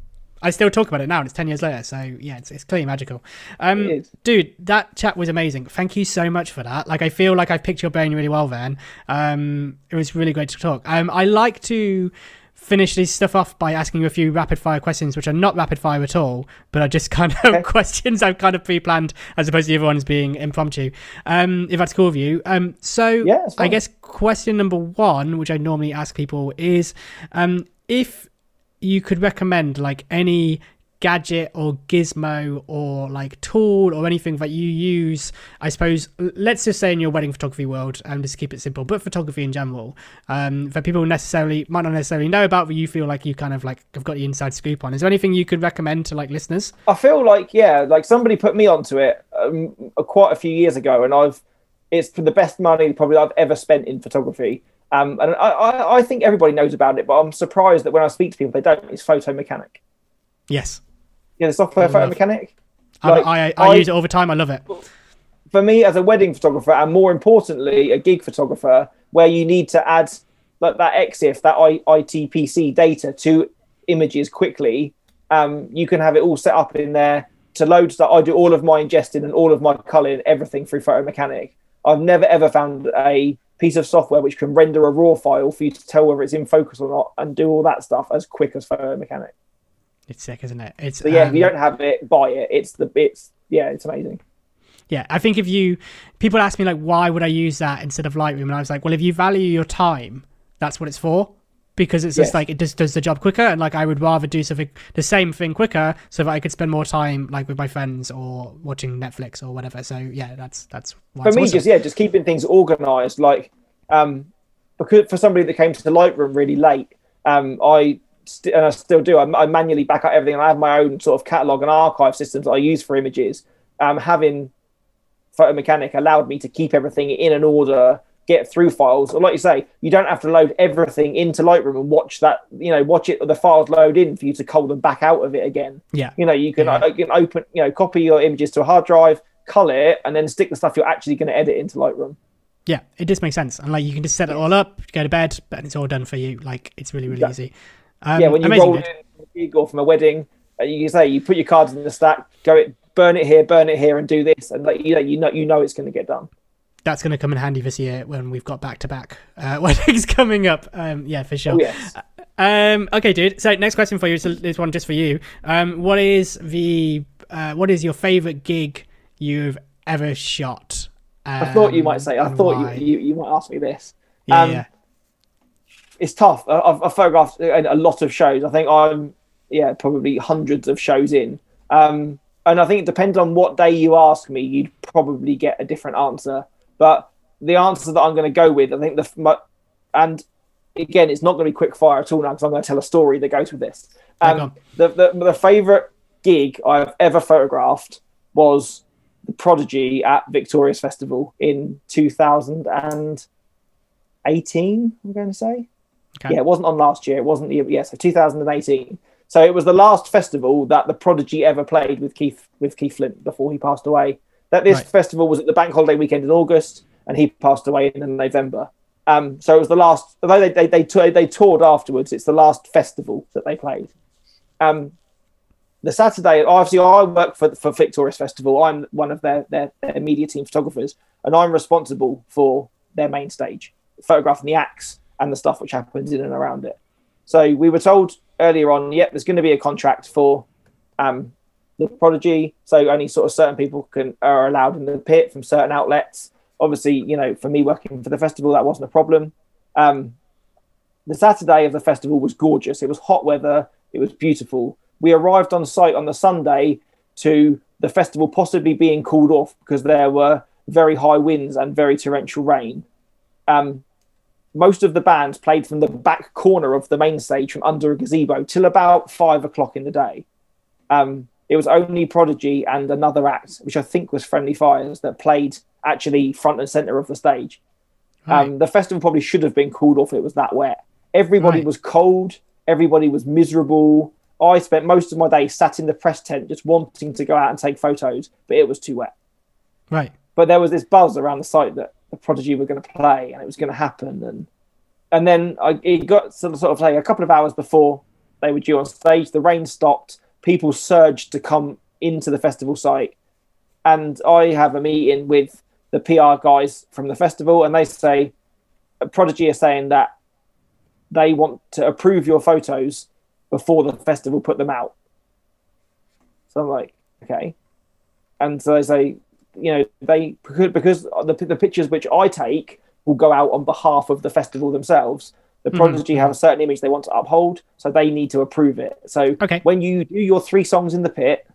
I still talk about it now, and it's ten years later. So yeah, it's, it's clearly magical. Um, It is. dude, that chat was amazing. Thank you so much for that. Like, I feel like I've picked your brain really well. Then, um, it was really great to talk. Um, I like to finish this stuff off by asking you a few rapid fire questions, which are not rapid fire at all, but are just kind of Okay. questions I've kind of pre-planned, as opposed to the other ones being impromptu. Um, if that's cool with you. Um, so Yeah, I guess question number one, which I normally ask people, is um, if you could recommend like any gadget or gizmo or like tool or anything that you use. I suppose let's just say in your wedding photography world and just keep it simple but photography in general um that people necessarily might not necessarily know about but you feel like you kind of like have got the inside scoop on. Is there anything you could recommend to like listeners? I feel like yeah, like somebody put me onto it um, quite a few years ago, and I've it's for the best money probably I've ever spent in photography. Um, and I, I, think everybody knows about it, but I'm surprised that when I speak to people, they don't. It's Photo Mechanic. yes Yeah, the software Photo Mechanic. I, Like, I, I, I- use it all the time i love it For me, as a wedding photographer, and more importantly, a gig photographer, where you need to add like that EXIF, that I, IPTC data to images quickly, um, you can have it all set up in there to load stuff. I do all of my ingesting and all of my culling, everything through Photo Mechanic. I've never ever found a piece of software which can render a raw file for you to tell whether it's in focus or not and do all that stuff as quick as Photo Mechanic. it's sick isn't it it's So yeah, if um, you don't have it, buy it. It's the it's yeah, it's amazing. Yeah, I think if you people ask me like why would I use that instead of Lightroom, and I was like, well, if you value your time, that's what it's for. Because it's just Yes. like it just does the job quicker, and like I would rather do something the same thing quicker, so that I could spend more time like with my friends or watching Netflix or whatever. So yeah, that's that's why for me, awesome. just yeah, just keeping things organized. Like, um, because for somebody that came to the Lightroom really late, um, I st- and I still do. I, I manually back up everything, and I have my own sort of catalog and archive systems that I use for images. Um, having Photo Mechanic allowed me to keep everything in an order, get through files. Or like you say, you don't have to load everything into Lightroom and watch that. You know, watch it the files load in for you to cull them back out of it again. yeah, You know, you can, Yeah. uh, you can open, you know, copy your images to a hard drive, color it, and then stick the stuff you're actually going to edit into Lightroom. yeah, it just makes sense, and like you can just set it all up, go to bed, and it's all done for you. Like it's really really Yeah. easy. Um, yeah, when you roll dude. in from a or from a wedding, uh, you can say you put your cards in the stack, go it, burn it here, burn it here, and do this, and like you know, you know, you know it's going to get done. That's going to come in handy this year when we've got back to back weddings coming up. Um, yeah, for sure. Oh yes, Um, okay, dude. So next question for you is this one just for you. Um, what is the uh, what is your favorite gig you've ever shot? Um, I thought you might say. I thought you, you you might ask me this. Yeah, um, yeah. It's tough. I've, I've photographed a a lot of shows. I think I'm yeah probably hundreds of shows in. Um, and I think it depends on what day you ask me, you'd probably get a different answer. But the answer that I'm going to go with, I think the my, and again, it's not going to be quick fire at all now because I'm going to tell a story that goes with this. Um, the, the the favorite gig I've ever photographed was the Prodigy at Victorious Festival in 2018. I'm going to say. Okay. Yeah, it wasn't on last year. It wasn't the yeah, so 2018. So it was the last festival that the Prodigy ever played with Keith with Keith Flint before he passed away. That this Right. festival was at the bank holiday weekend in August, and he passed away in November. Um, so it was the last. Although they they they, tou- they toured afterwards, it's the last festival that they played. Um, the Saturday, obviously, I work for for Victorious Festival. I'm one of their, their their media team photographers, and I'm responsible for their main stage, photographing the acts and the stuff which happens in and around it. So we were told earlier on, yep, there's going to be a contract for um, the Prodigy. So only sort of certain people can are allowed in the pit from certain outlets. Obviously, you know, for me working for the festival, that wasn't a problem. Um, the Saturday of the festival was gorgeous. It was hot weather. It was beautiful. We arrived on site on the Sunday to the festival possibly being called off because there were very high winds and very torrential rain. Um, most of the bands played from the back corner of the main stage from under a gazebo till about five o'clock in the day. Um, it was only Prodigy and another act, which I think was Friendly Fires, that played actually front and center of the stage. Right. Um, the festival probably should have been called off. It was that wet. Everybody Right. was cold. Everybody was miserable. I spent most of my day sat in the press tent just wanting to go out and take photos, but it was too wet. right. But there was this buzz around the site that the Prodigy were going to play and it was going to happen. And and then I, it got sort of, sort of like a couple of hours before they were due on stage. The rain stopped. People surged to come into the festival site. And I have a meeting with the PR guys from the festival, and they say, Prodigy are saying that they want to approve your photos before the festival put them out. So I'm like, okay. And so they say, you know, they because the, the pictures which I take will go out on behalf of the festival themselves. The Mhm. Prodigy have a certain image they want to uphold, so they need to approve it. So Okay. when you do your three songs in the pit,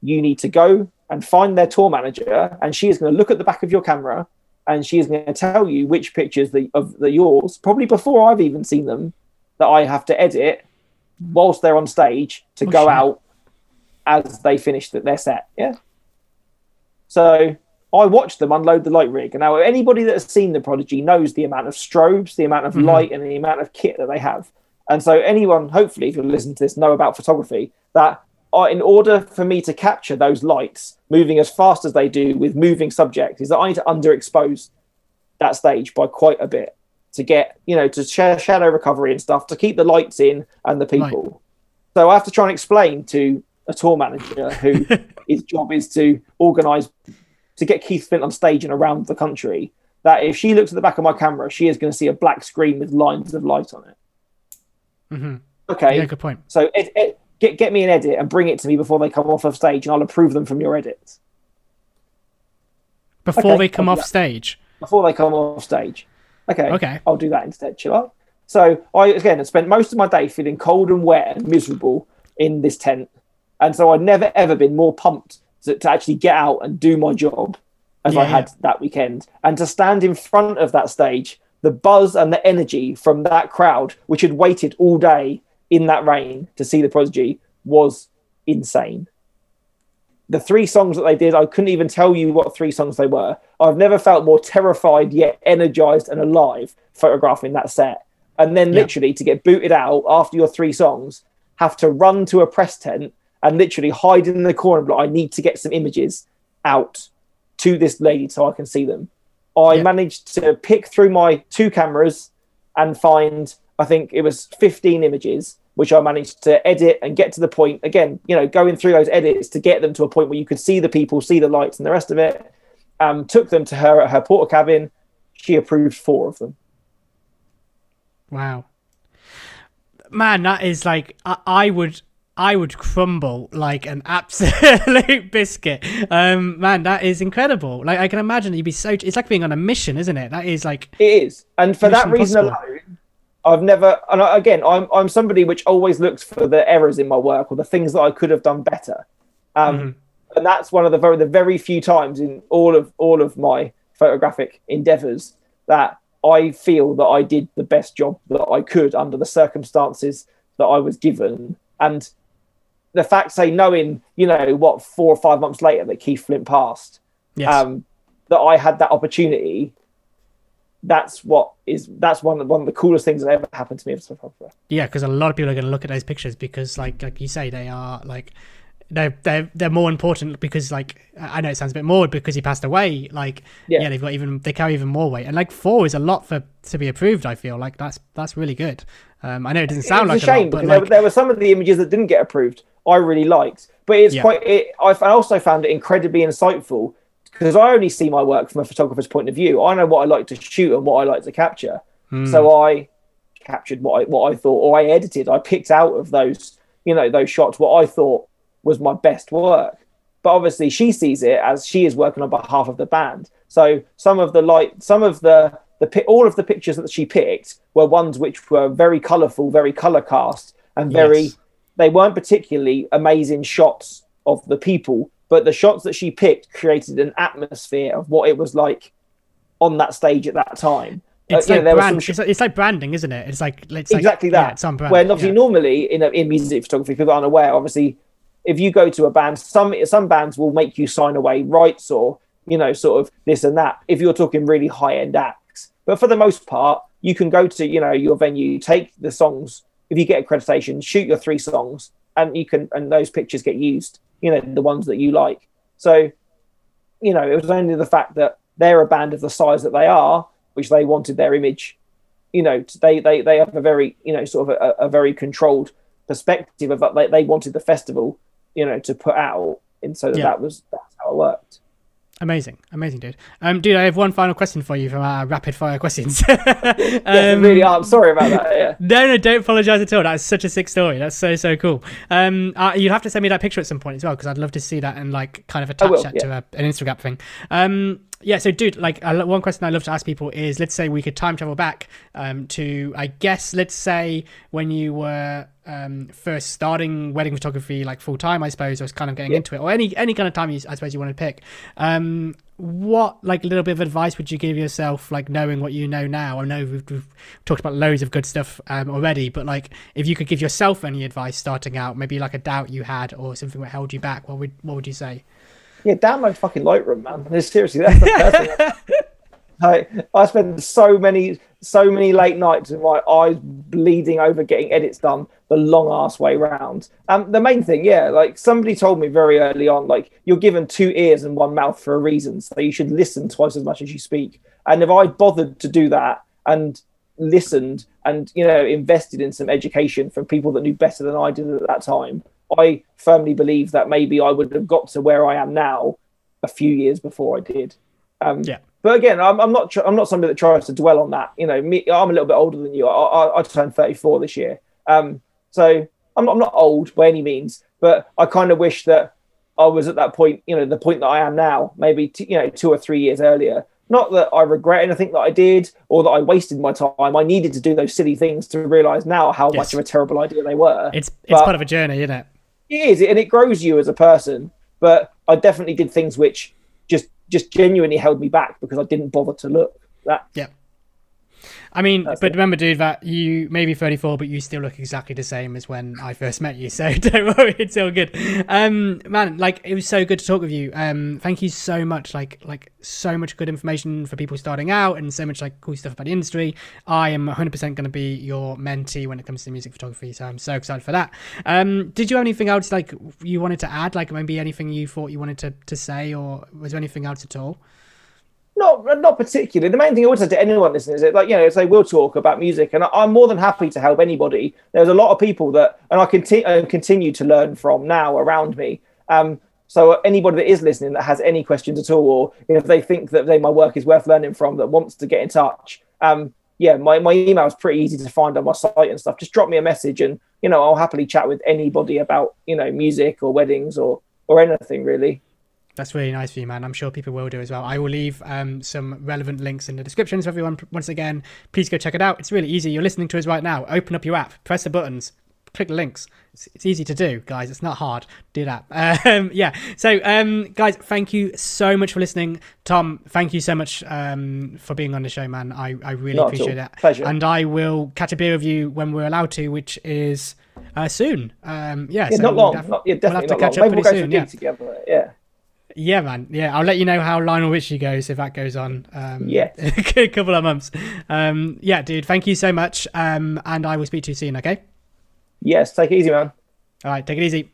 you need to go and find their tour manager, and she is going to look at the back of your camera, and she is going to tell you which pictures the, of the yours, probably before I've even seen them, that I have to edit whilst they're on stage to Oh, go shit. out as they finish th- their set. Yeah. So I watched them unload the light rig, and now anybody that has seen the Prodigy knows the amount of strobes, the amount of Mhm. light, and the amount of kit that they have. And so anyone, hopefully, if you're listening to this, know about photography that uh, in order for me to capture those lights moving as fast as they do with moving subjects, is that I need to underexpose that stage by quite a bit to get, you know, to share shadow recovery and stuff to keep the lights in and the people. So I have to try and explain to a tour manager who his job is to organise to get Keith Flint on stage and around the country. That if she looks at the back of my camera, she is going to see a black screen with lines of light on it. hmm Okay, Yeah, good point. so it, it, get get me an edit and bring it to me before they come off of stage, and I'll approve them from your edits Before Okay, they come off that. stage. before they come off stage. Okay, Okay. I'll do that instead, shall I? So I again I spent most of my day feeling cold and wet and miserable in this tent, and so I'd never ever been more pumped to, to actually get out and do my job as I had that weekend, and to stand in front of that stage, the buzz and the energy from that crowd, which had waited all day in that rain to see the Prodigy, was insane. The three songs that they did, I couldn't even tell you what three songs they were. I've never felt more terrified yet energized and alive photographing that set. And then Yeah. literally to get booted out after your three songs, have to run to a press tent and literally hide in the corner. But I need to get some images out to this lady so I can see them. I Yeah. managed to pick through my two cameras and find, I think it was 15 images, which I managed to edit and get to the point. Again, you know, going through those edits to get them to a point where you could see the people, see the lights, and the rest of it. Um, took them to her at her porter cabin. She approved four of them. Wow. Man, that is like I, I would I would crumble like an absolute biscuit. Um man, that is incredible. Like I can imagine you'd be so it's like being on a mission, isn't it? That is like It is, and for that reason alone, I've never. And I- again, I'm I'm somebody which always looks for the errors in my work or the things that I could have done better. Um, Mhm. And that's one of the very the very few times in all of all of my photographic endeavors that I feel that I did the best job that I could under the circumstances that I was given. And the fact, say, knowing, you know, what four or five months later that Keith Flint passed, yes. um, that I had that opportunity. That's what is that's one of one of the coolest things that ever happened to me as a photographer. Yeah, because a lot of people are going to look at those pictures because, like, like you say, they are like they're they're they're more important because, like, I know it sounds a bit morbid because he passed away. Like, yeah. Yeah. they've got even they carry even more weight, and like four is a lot for to be approved. I feel like that's that's really good. Um, I know it doesn't sound it like a shame lot, but because like, there, were some of the images that didn't get approved. I really liked, but it's Yeah. quite. It, I also found it incredibly insightful because I only see my work from a photographer's point of view. I know what I like to shoot and what I like to capture. hmm, So I captured what I, what I thought, or I edited. I picked out of those, you know, those shots what I thought was my best work. But obviously, she sees it as she is working on behalf of the band. So some of the light, some of the the all of the pictures that she picked were ones which were very colourful, very colour cast, and very. Yes. They weren't particularly amazing shots of the people, but the shots that she picked created an atmosphere of what it was like on that stage at that time. Uh, it's know, like there brand, sh- it's, it's like branding, isn't it? It's like it's like, exactly yeah, that. it's on brand. When obviously yeah. normally in a, in music photography, people aren't aware. Obviously, if you go to a band, some some bands will make you sign away rights or you know sort of this and that. If you're talking really high end acts, but for the most part, you can go to you know your venue, take the songs. If you get accreditation, shoot your three songs, and you can and those pictures get used. You know the ones that you like. So, you know, it was only the fact that they're a band of the size that they are, which they wanted their image you know they they they have a very you know sort of a, a very controlled perspective of that they, they wanted the festival, you know, to put out, and so that, Yeah. that was that's how it worked. Amazing, amazing, dude. Um, dude, I have one final question for you from our rapid fire questions. Yeah, um, really, I'm sorry about that. Yeah. No, no, don't apologize at all. That's such a sick story. That's so so cool. Um, uh, you'd have to send me that picture at some point as well because I'd love to see that and like kind of attach will, that to a, an Instagram thing. Um, yeah. So, dude, like uh, one question I love to ask people is, let's say we could time travel back um, to, I guess, let's say when you were um, first starting wedding photography, like full time, I suppose, or was kind of getting Yeah. into it, or any any kind of time you, I suppose you want to pick. Um, what like little bit of advice would you give yourself, like knowing what you know now? I know we've, we've talked about loads of good stuff um, already, but like if you could give yourself any advice starting out, maybe like a doubt you had or something that held you back, what would what would you say? Yeah, download fucking Lightroom, man. Seriously, that's the thing. I, I spent so many, so many late nights with my eyes bleeding over getting edits done the long ass way round. Um, the main thing, yeah, like somebody told me very early on, like you're given two ears and one mouth for a reason, so you should listen twice as much as you speak. And if I bothered to do that and listened and you know invested in some education from people that knew better than I did at that time, I firmly believe that maybe I would have got to where I am now a few years before I did. Um, Yeah. But again, I'm, I'm not. I'm not somebody that tries to dwell on that. You know, me. I'm a little bit older than you. I, I, I turned 34 this year. Um, so I'm not, I'm not old by any means. But I kind of wish that I was at that point. You know, the point that I am now, maybe t- you know, two or three years earlier. Not that I regret anything that I did or that I wasted my time. I needed to do those silly things to realize now how Yes. much of a terrible idea they were. It's it's But- part of a journey, isn't it? It is, and it grows you as a person. But I definitely did things which just just genuinely held me back because I didn't bother to look. That Yeah. I mean, That's but it. remember, dude, that you may be 34, but you still look exactly the same as when I first met you. So don't worry, it's all good. Um, man, like it was so good to talk with you. Um, thank you so much. Like, like so much good information for people starting out, and so much like cool stuff about the industry. I am 100% going to be your mentee when it comes to music photography. So I'm so excited for that. Um, did you have anything else like you wanted to add? Like maybe anything you thought you wanted to to say, or was there anything else at all? Not not particularly. The main thing I would say to anyone listening is that, like, you know, say we'll talk about music, and I- I'm more than happy to help anybody. There's a lot of people that, and I continue and continue to learn from now around me. Um, so anybody that is listening that has any questions at all, or if they think that they, my work is worth learning from, that wants to get in touch, um, yeah, my, my email is pretty easy to find on my site and stuff. Just drop me a message, and you know, I'll happily chat with anybody about you know music or weddings or or anything really. That's really nice for you, man. I'm sure people will do as well. I will leave um, some relevant links in the description so everyone, once again, please go check it out. It's really easy. You're listening to us right now. Open up your app, press the buttons, click the links. It's, it's easy to do, guys. It's not hard. Do that. Um, yeah. So, um, guys, thank you so much for listening. Tom, thank you so much um, for being on the show, man. I, I really Not appreciate that. Pleasure. And I will catch a beer with you when we're allowed to, which is uh, soon. Um, yeah, Yeah, so not we'll long. def- not, yeah, we'll have definitely to catch long. up Maybe we'll pretty a soon. Yeah. together. Yeah. Yeah, man. Yeah, I'll let you know how Lionel Richie goes if that goes on. Um, Yeah. a couple of months. Um, yeah, dude. Thank you so much. Um, and I will speak to you soon. Okay. Yes. Take it easy, man. All right. Take it easy.